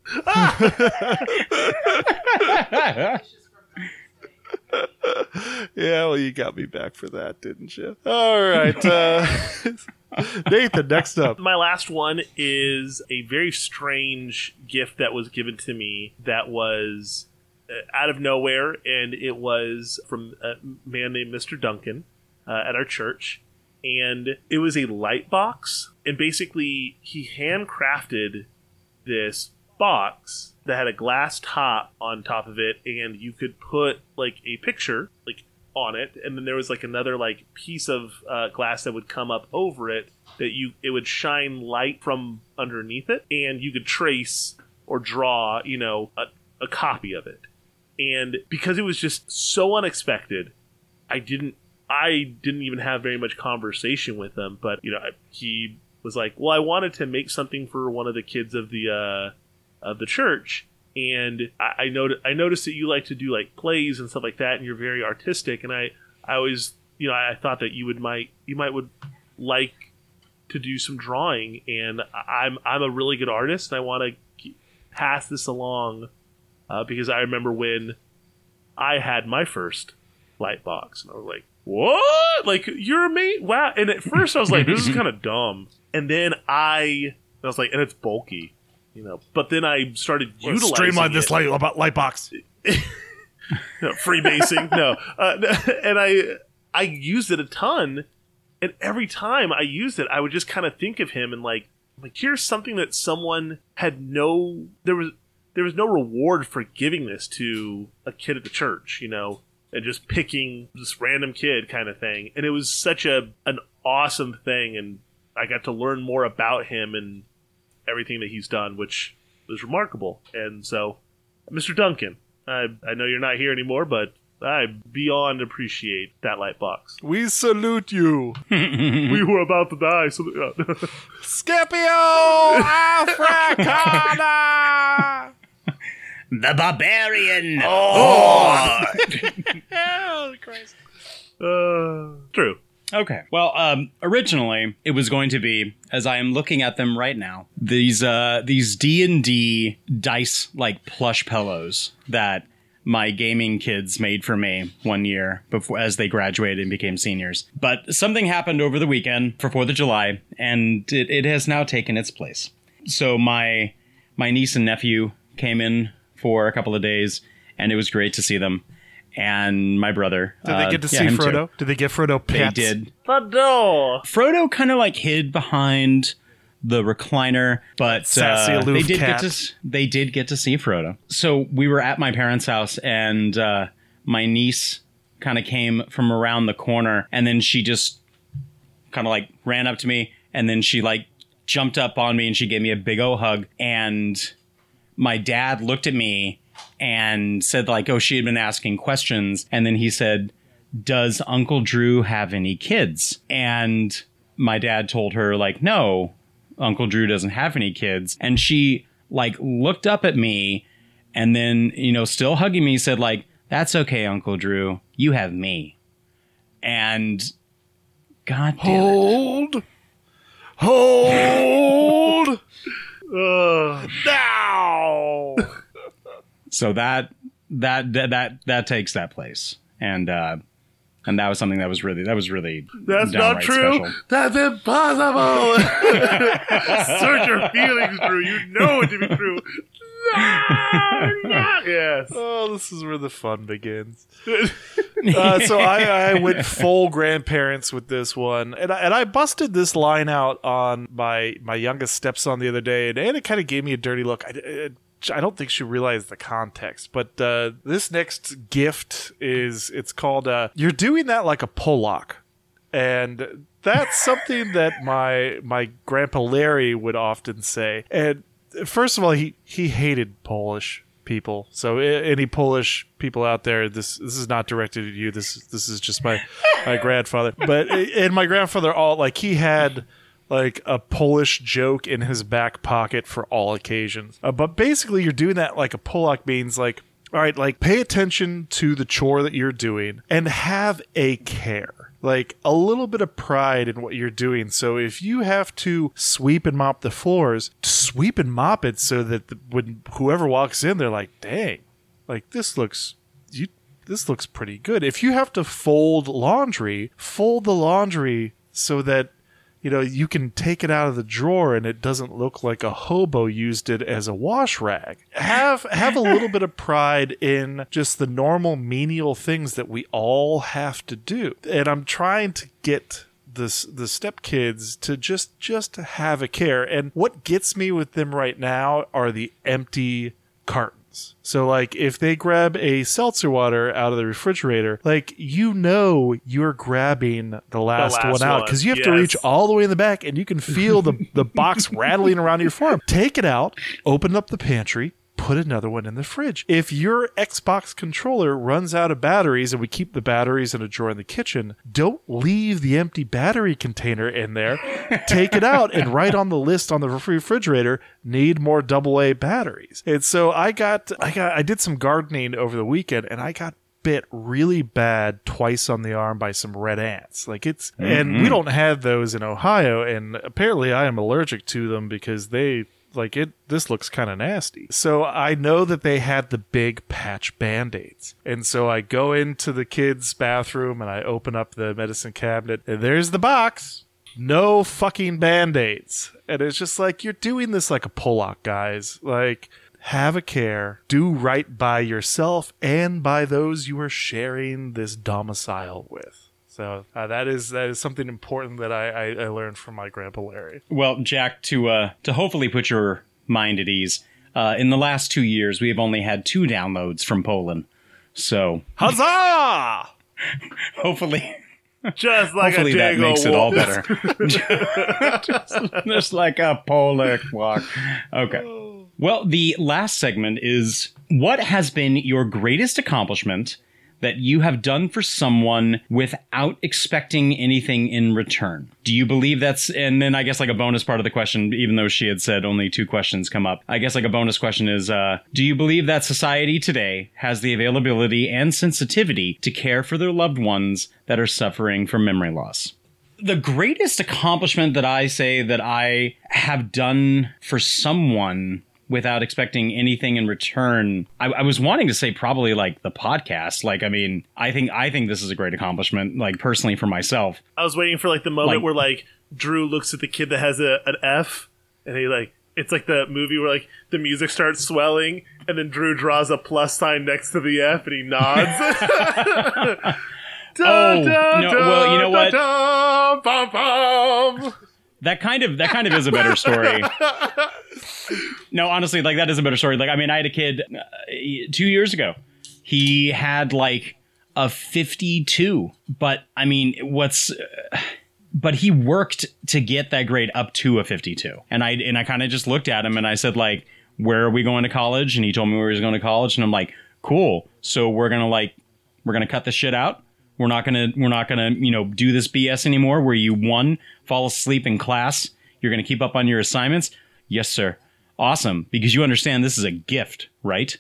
yeah, well, you got me back for that, didn't you? All right. Uh, Nathan, next up. My last one is a very strange gift that was given to me that was uh, out of nowhere, and it was from a man named Mr. Duncan uh, at our church. And it was a light box, and basically, he handcrafted this box that had a glass top on top of it and you could put like a picture like on it and then there was like another like piece of uh, glass that would come up over it that you it would shine light from underneath it and you could trace or draw you know a, a copy of it. And because it was just so unexpected i didn't i didn't even have very much conversation with him but you know he was like well i wanted to make something for one of the kids of the uh of the church and I, I noticed I noticed that you like to do like plays and stuff like that, and you're very artistic. And I I always you know I, thought that you would might you might would like to do some drawing, and I'm I'm a really good artist, and I want to pass this along uh, because I remember when I had my first light box, and I was like, "What? Like you're a mate? Wow!" And at first I was like, "This is kind of dumb," and then I I was like, "And it's bulky." You know. But then I started Let's utilizing streamline this light about light box. no, freebasing, no. Uh, and I I used it a ton, and every time I used it, I would just kind of think of him and like like here's something that someone had no there was there was no reward for giving this to a kid at the church, you know, and just picking this random kid kind of thing. And it was such a an awesome thing, and I got to learn more about him and everything that he's done, which was remarkable. And so, Mr. Duncan, I, I know you're not here anymore, but I beyond appreciate that light box. We salute you. we were about to die. So, uh, Scipio Africana. the barbarian. Oh, oh Christ. Uh, true. Okay. Well, um, originally it was going to be, as I am looking at them right now, these uh, these D and D dice like plush pillows that my gaming kids made for me one year before as they graduated and became seniors. But something happened over the weekend for Fourth of July, and it, it has now taken its place. So my my niece and nephew came in for a couple of days, and it was great to see them. And my brother. Did uh, they get to yeah, see him too. Frodo? Did they get Frodo They did. Frodo. Frodo kind of like hid behind the recliner, but Sassy, uh, they did cat. get to they did get to see Frodo. So we were at my parents' house, and uh, my niece kind of came from around the corner, and then she just kind of like ran up to me, and then she like jumped up on me, and she gave me a big o hug, and my dad looked at me and said like, "Oh, she had been asking questions," and then he said, "Does Uncle Drew have any kids?" And my dad told her like, "No, Uncle Drew doesn't have any kids," and she like looked up at me, and then you know, still hugging me, said like, "That's okay, Uncle Drew, you have me," and God damn it. Hold. Hold. Uh, now. so that that that that that takes that place and uh and that was something that was really that was really That's not true. special. That's impossible. Search your feelings, Drew. You know it to be true. No, not- yes. Oh, this is where the fun begins. uh, so I, I went full grandparents with this one, and I, and I busted this line out on my my youngest stepson the other day, and Anna kind of gave me a dirty look. I, I, I don't think she realized the context, but uh, this next gift is it's called uh, "You're doing that like a Pollock," and that's something that my my grandpa Larry would often say. And first of all, he he hated Polish people. So any Polish people out there, this this is not directed at you. This this is just my my grandfather. But and my grandfather all like he had like a Polish joke in his back pocket for all occasions. Uh, but basically, you're doing that like a Polak means like. All right, like pay attention to the chore that you're doing and have a care like a little bit of pride in what you're doing. So if you have to sweep and mop the floors, sweep and mop it so that the, when whoever walks in, they're like, "Dang, like this looks you this looks pretty good." If you have to fold laundry, fold the laundry so that you know you can take it out of the drawer and it doesn't look like a hobo used it as a wash rag. Have have a little bit of pride in just the normal menial things that we all have to do. And i'm trying to get this the stepkids to just just have a care. And what gets me with them right now are the empty so like if they grab a seltzer water out of the refrigerator like you know you're grabbing the last, last one out because you have to reach all the way in the back and you can feel the, the box rattling around your farm take it out open up the pantry put another one in the fridge. If your Xbox controller runs out of batteries and we keep the batteries in a drawer in the kitchen, don't leave the empty battery container in there. Take it out and write on the list on the refrigerator, need more AA batteries. And so I got I got I did some gardening over the weekend and I got bit really bad twice on the arm by some red ants. Like it's and we mm-hmm. don't have those in Ohio and apparently I am allergic to them because they like it this looks kind of nasty. So i know that they had the big patch band-aids. And so i go into the kids bathroom and i open up the medicine cabinet and there's the box. No fucking band-aids. And it's just like you're doing this like a pollock guys. Like have a care. Do right by yourself and by those you are sharing this domicile with so uh, that is that is something important that I, I, I learned from my grandpa Larry. Well, Jack, to uh, to hopefully put your mind at ease, uh, in the last two years we have only had two downloads from Poland, so Huzzah! hopefully, Just like hopefully a that makes it all better. just, just like a Polish walk. Okay. Well, the last segment is what has been your greatest accomplishment that you have done for someone without expecting anything in return? Do you believe that's, and then I guess like a bonus part of the question, even though she had said only two questions come up, I guess like a bonus question is, uh, do you believe that society today has the availability and sensitivity to care for their loved ones that are suffering from memory loss? the greatest accomplishment that I say that I have done for someone without expecting anything in return. I, I, was wanting to say probably like the podcast. Like, I mean, I think I think this is a great accomplishment. Like personally for myself. I was waiting for like the moment Like- where like Drew looks at the kid that has a, an F and he like It's like the movie where like the music starts swelling and then Drew draws a plus sign next to the F and he nods. Oh, no, well, you know what? Da, bum, bum. That kind of that kind of is a better story. no, honestly, like that is a better story. Like, I mean, I had a kid uh, two years ago. He had like a fifty-two, but I mean, what's uh, but he worked to get that grade up to a fifty-two, and I and I kind of just looked at him and I said like, "Where are we going to college?" And he told me where he was going to college, and I'm like, "Cool, so we're gonna like we're gonna cut this shit out." We're not gonna we're not gonna you know do this BS anymore. Where you one fall asleep in class, you're gonna keep up on your assignments. Yes, sir. Awesome, because you understand this is a gift, right?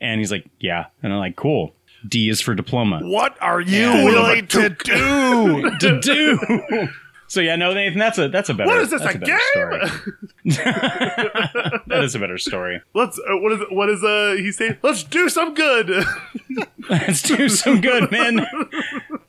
And he's like, yeah. And I'm like, cool. D is for diploma. What are you Yeah. willing to do? to do. So yeah, no, Nathan, that's a that's a better. What is this, a better game? That is a better story. Let's. Uh, what is? What is? Uh, he saying? Let's do some good. Let's do some good, man.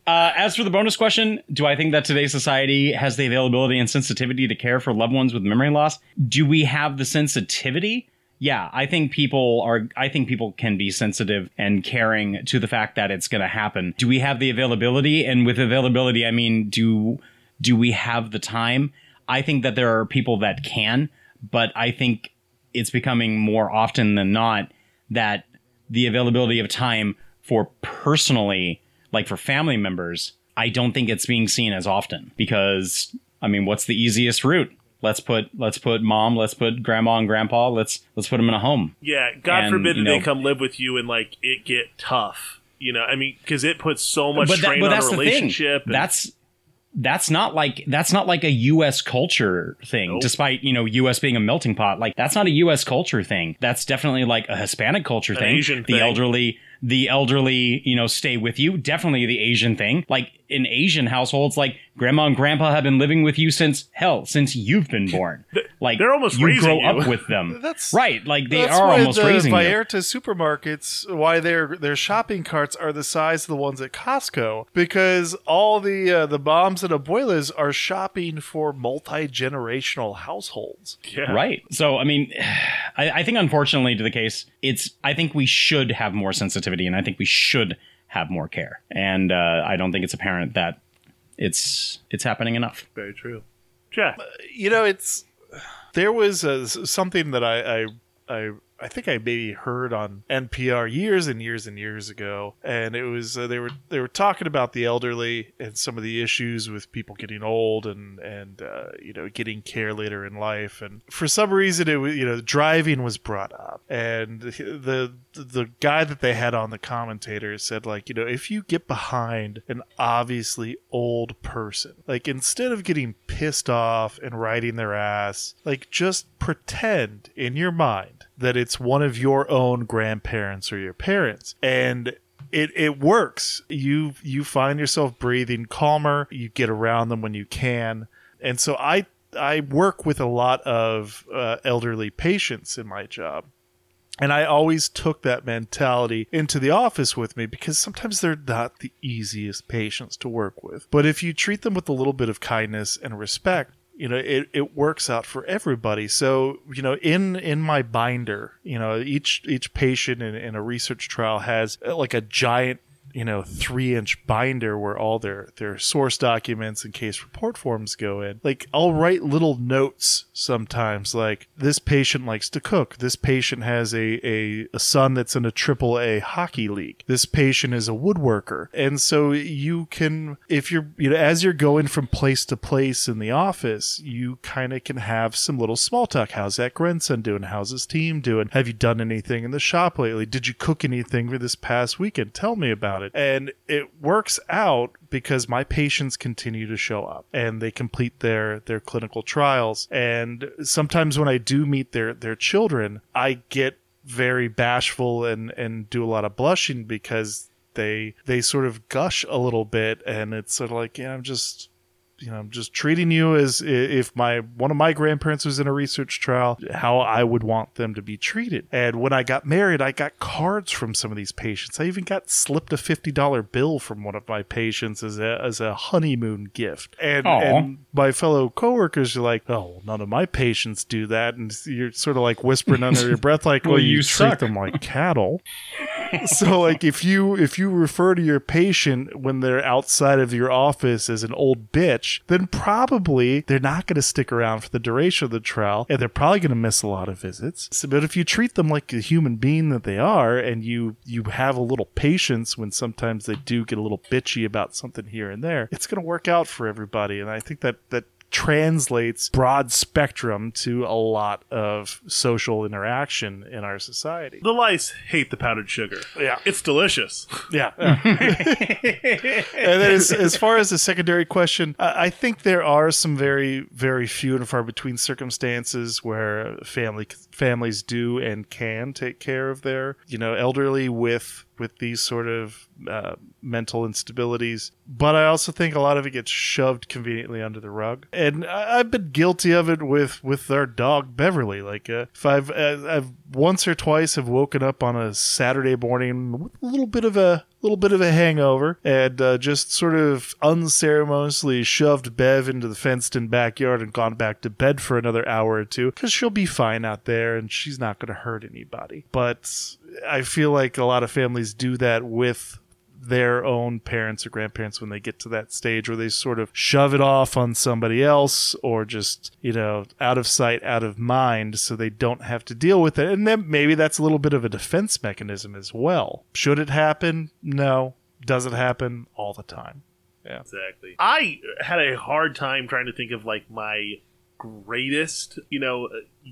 Uh, as for the bonus question, do I think that today's society has the availability and sensitivity to care for loved ones with memory loss? Do we have the sensitivity? Yeah, I think people are. I think people can be sensitive and caring to the fact that it's going to happen. Do we have the availability? And with availability, I mean, do do we have the time? I think that there are people that can, but I think it's becoming more often than not that the availability of time for personally, like for family members, I don't think it's being seen as often because I mean, what's the easiest route? Let's put let's put mom, let's put grandma and grandpa, let's let's put them in a home. yeah. God And, forbid you that they come live with you and like it get tough. You know, I mean, because it puts so much but, that, strain but on that's a the thing. relationship. and- That's that's not like that's not like a U.S. culture thing. Nope. Despite you know U.S. being a melting pot, like that's not a U.S. culture thing. That's definitely like a Hispanic culture An thing. Asian the thing. elderly, the elderly, you know, stay with you. Definitely the Asian thing. Like in Asian households, like grandma and grandpa have been living with you since hell since you've been born. Like they're almost you raising grow you. up with them. That's right. Like they That's are why almost the raising you. Vallarta supermarkets, why their their shopping carts are the size of the ones at Costco, because all the uh, the moms and abuelas are shopping for multi generational households. Yeah. Right. So, I mean, I, I think unfortunately to the case, it's, I think we should have more sensitivity and I think we should have more care. And uh, I don't think it's apparent that it's, it's happening enough. Very true. Jack. You know, it's there was uh, something that I I I I think I maybe heard on NPR years and years and years ago, and it was uh, they were they were talking about the elderly and some of the issues with people getting old and and uh, you know getting care later in life, and for some reason it was you know driving was brought up, and the the guy that they had on the commentator said like you know if you get behind an obviously old person, like instead of getting pissed off and riding their ass, like just pretend in your mind that it's one of your own grandparents or your parents. And it, it works. You you find yourself breathing calmer. You get around them when you can. And so i i work with a lot of uh, elderly patients in my job. And I always took that mentality into the office with me because sometimes they're not the easiest patients to work with. But if you treat them with a little bit of kindness and respect, you know, it, it works out for everybody. So, you know, in in my binder, you know, each each patient in, in a research trial has uh, like a giant you know three inch binder where all their their source documents and case report forms go in. Like i'll write little notes sometimes like this patient likes to cook. This patient has a a, a son that's in a triple a hockey league. This patient is a woodworker. And so you can if you're you know as you're going from place to place in the office you kind of can have some little small talk. How's that grandson doing? How's his team doing? Have you done anything in the shop lately? Did you cook anything for this past weekend? Tell me about it and it works out because my patients continue to show up and they complete their their clinical trials. And sometimes when i do meet their their children i get very bashful and and do a lot of blushing because they they sort of gush a little bit and it's sort of like yeah i'm just you know, I'm just treating you as if my one of my grandparents was in a research trial, how I would want them to be treated. And when I got married, I got cards from some of these patients. I even got slipped a fifty dollar bill from one of my patients as a as a honeymoon gift. And, and my fellow coworkers are like, "Oh, none of my patients do that," and you're sort of like whispering under your breath, like, Well, "Well, you you, treat suck." them like cattle." so like if you if you refer to your patient when they're outside of your office as an old bitch then probably they're not going to stick around for the duration of the trial and they're probably going to miss a lot of visits. So, but if you treat them like a human being that they are and you you have a little patience when sometimes they do get a little bitchy about something here and there it's going to work out for everybody and i think that that translates broad spectrum to a lot of social interaction in our society The lice hate the powdered sugar. Yeah. It's delicious. Yeah. and then as, as far as the secondary question, I I think there are some very, very few and far between circumstances where family families do and can take care of their, you know, elderly with with these sort of uh, mental instabilities. But I also think a lot of it gets shoved conveniently under the rug, and I, I've been guilty of it with with our dog Beverly. Like uh, if I've uh, I've once or twice have woken up on a Saturday morning with a little bit of a little bit of a hangover and uh, just sort of unceremoniously shoved Bev into the fenced in backyard and gone back to bed for another hour or two because she'll be fine out there and she's not going to hurt anybody. But I feel like a lot of families do that with their own parents or grandparents when they get to that stage where they sort of shove it off on somebody else or just, you know, out of sight, out of mind so they don't have to deal with it. And then maybe that's a little bit of a defense mechanism as well. Should it happen? No. Does it happen all the time? Yeah. Exactly. I had a hard time trying to think of like my greatest, you know,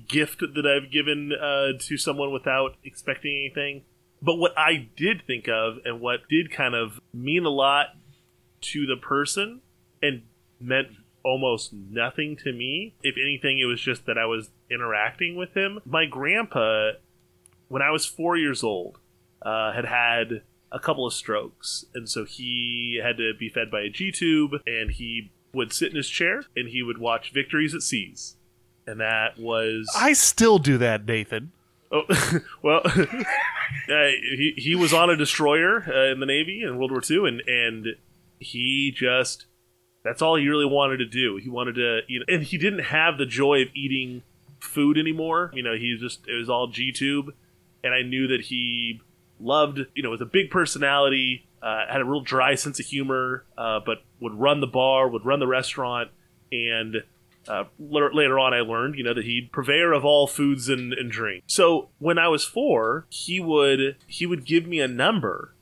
gift that I've given uh, to someone without expecting anything. But what I did think of and what did kind of mean a lot to the person and meant almost nothing to me. If anything, it was just that I was interacting with him. My grandpa, when I was four years old, uh, had had a couple of strokes, and so he had to be fed by a G tube, and he would sit in his chair and he would watch Victories at Seas, and that was I still do that, Nathan. Oh, well, uh, he he was on a destroyer uh, in the Navy in World War II, and and he just that's all he really wanted to do. He wanted to, you know, and he didn't have the joy of eating food anymore. You know, he just it was all G tube, and I knew that he loved, you know, was a big personality, uh, had a real dry sense of humor, uh, but would run the bar, would run the restaurant, and uh, later, on, I learned, you know, that he purveyor of all foods and, and drink. So when I was four, he would he would give me a number,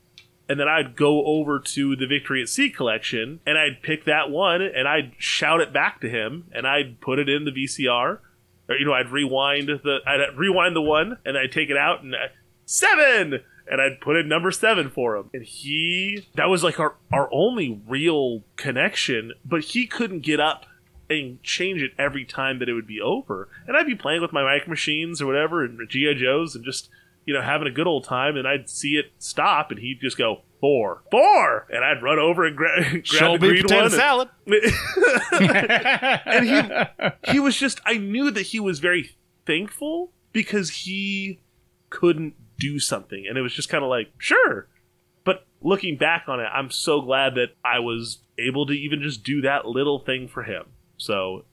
and then I'd go over to the Victory at Sea collection, and I'd pick that one, and I'd shout it back to him, and I'd put it in the VCR, or you know, I'd rewind the I'd rewind the one, and I'd take it out, and I, seven, and I'd put in number seven for him, and he that was like our our only real connection, but he couldn't get up and change it every time that it would be over. And I'd be playing with my micro machines or whatever and GI Joes and just you know having a good old time. And I'd see it stop, and he'd just go four, four, and I'd run over and gra- grab Show the green potato one. salad. and he he was just I knew that he was very thankful because he couldn't do something, and it was just kind of like sure. But looking back on it, I'm so glad that I was able to even just do that little thing for him. So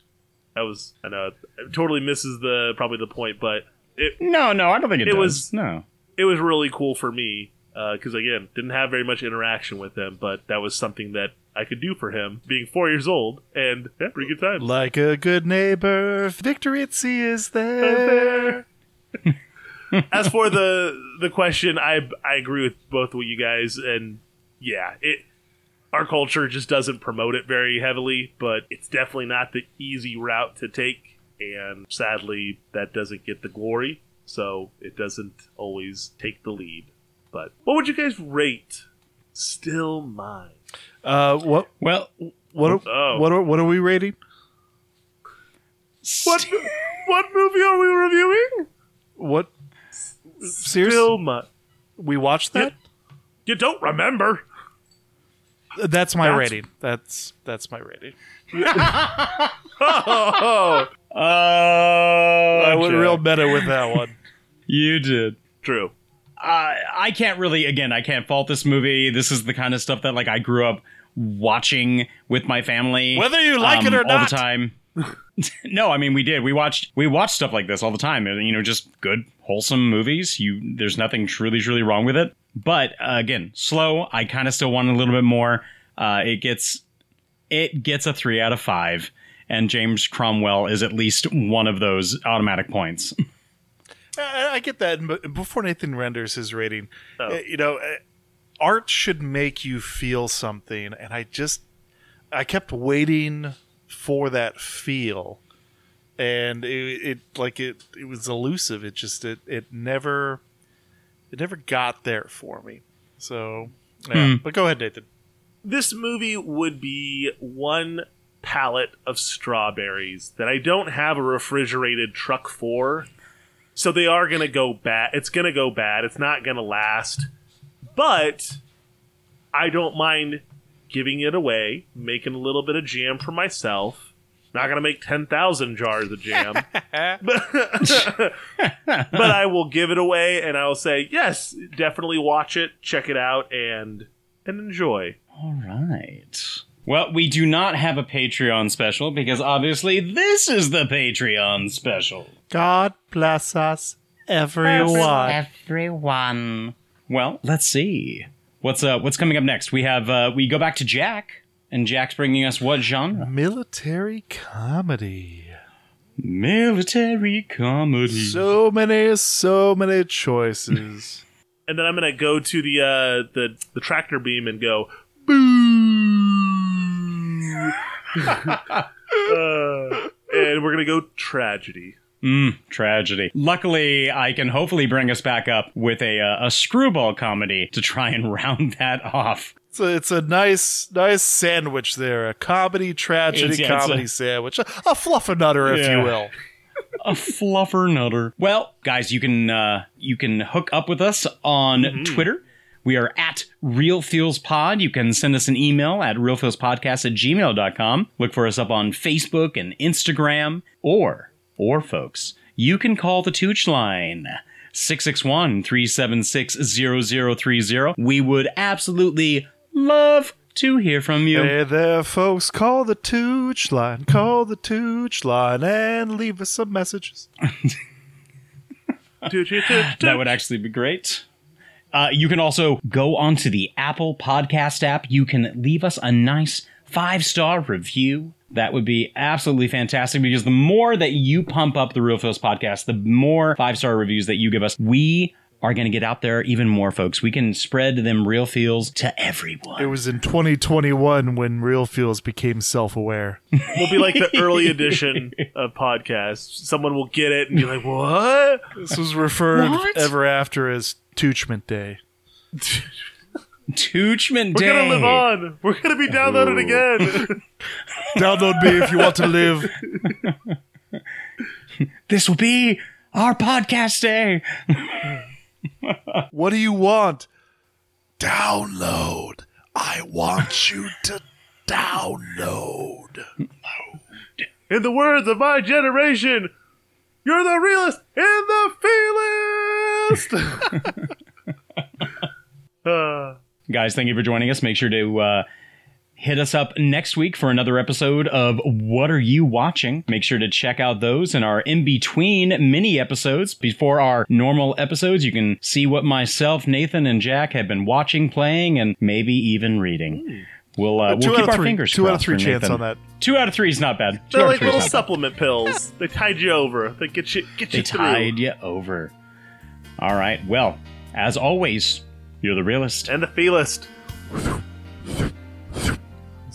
that was I know it totally misses the probably the point, but it No, no, I don't think it, It does. was- no. it was really cool for me uh, because again didn't have very much interaction with him, but that was something that I could do for him being four years old and yeah, pretty good time. Like a good neighbor, victory at sea is there. As for the the question, I I agree with both of you guys, and yeah, it our culture just doesn't promote it very heavily, but it's definitely not the easy route to take, and sadly, that doesn't get the glory, so it doesn't always take the lead. But what would you guys rate? Still mine. Uh, what? Well, what? Are, Oh. What? Are, what are we rating? What what movie are we reviewing? What? Seriously? Still mine. We watched that. You don't remember? That's my That's- rating. That's that's my rating. oh, Oh, I went real meta with that one. You did. True. Uh, I can't really, again, I can't fault this movie. This is the kind of stuff that like I grew up watching with my family, Whether you like it or not all not. the time. no, I mean we did. We watched we watched stuff like this all the time. and, You know, just good wholesome movies. You there's nothing truly truly wrong with it. But uh, again, slow. I kind of still want a little bit more. Uh, it gets it gets a three out of five, and James Cromwell is at least one of those automatic points. I, I get that. But before Nathan renders his rating, Oh. uh, you know, uh, art should make you feel something, and I just, I kept waiting for that feel, and it, it like it, it was elusive. It just, it, it never, it never got there for me. So, yeah. Hmm. But go ahead, Nathan. This movie would be one pallet of strawberries that I don't have a refrigerated truck for. So they are going to go bad. It's going to go bad. It's not going to last. But I don't mind giving it away, making a little bit of jam for myself. Not going to make 10,000 jars of jam. but, but I will give it away and I will say, yes, definitely watch it, check it out, and and enjoy. All right. Well, we do not have a Patreon special because obviously this is the Patreon special. God bless us, everyone. Everyone. Well, let's see. What's uh what's coming up next? We have uh we go back to Jack and Jack's bringing us what genre? Military comedy. Military comedy. So many, so many choices. and then I'm gonna go to the uh, the the tractor beam and go boo, uh, and we're gonna go tragedy. Mm, tragedy. Luckily, I can hopefully bring us back up with a uh, a screwball comedy to try and round that off. It's a, it's a nice nice sandwich there. A comedy, tragedy, It's- yeah, it's comedy a- sandwich. A, a fluffernutter, if Yeah. you will. a fluffer nutter. Well, guys, you can uh, you can hook up with us on Twitter. We are at Real Feels Pod. You can send us an email at realfeelspodcast at gmail.com. Look for us up on Facebook and Instagram. Or, or folks, you can call the Tooch line. 661-376-0030. We would absolutely love to hear from you. Hey there, folks. Call the Tooch line. Call the Tooch line and leave us some messages. that would actually be great. Uh, you can also go onto the Apple Podcast app. You can leave us a nice five star review. That would be absolutely fantastic because the more that you pump up the Real Feels podcast, the more five star reviews that you give us, we are going to get out there even more, folks. We can spread them Real Feels to everyone. It was in 2021 when Real Feels became self aware. We'll be like the early edition of podcasts. Someone will get it and be like, "What?" This was referred What? ever after as Toochment Day. Toochment We're Day. gonna live on. We're gonna be downloaded again. Download me if you want to live. This will be our podcast day. What do you want? Download. I want you to download. In the words of my generation, you're the realest and the feelest. uh, Guys, thank you for joining us. Make sure to uh, hit us up next week for another episode of What Are You Watching? Make sure to check out those and our in between mini episodes. Before our normal episodes, you can see what myself, Nathan, and Jack have been watching, playing, and maybe even reading. We'll, uh, we'll keep our three. fingers Two out of crossed three for chance Nathan. on that. Two out of three is not bad. Two they're like little not bad. supplement pills. They tide you over. They get you get They you through. tied you over. All right. Well, as always, you're the realist. And the feelist.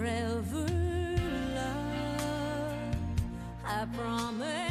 forever love. I promise.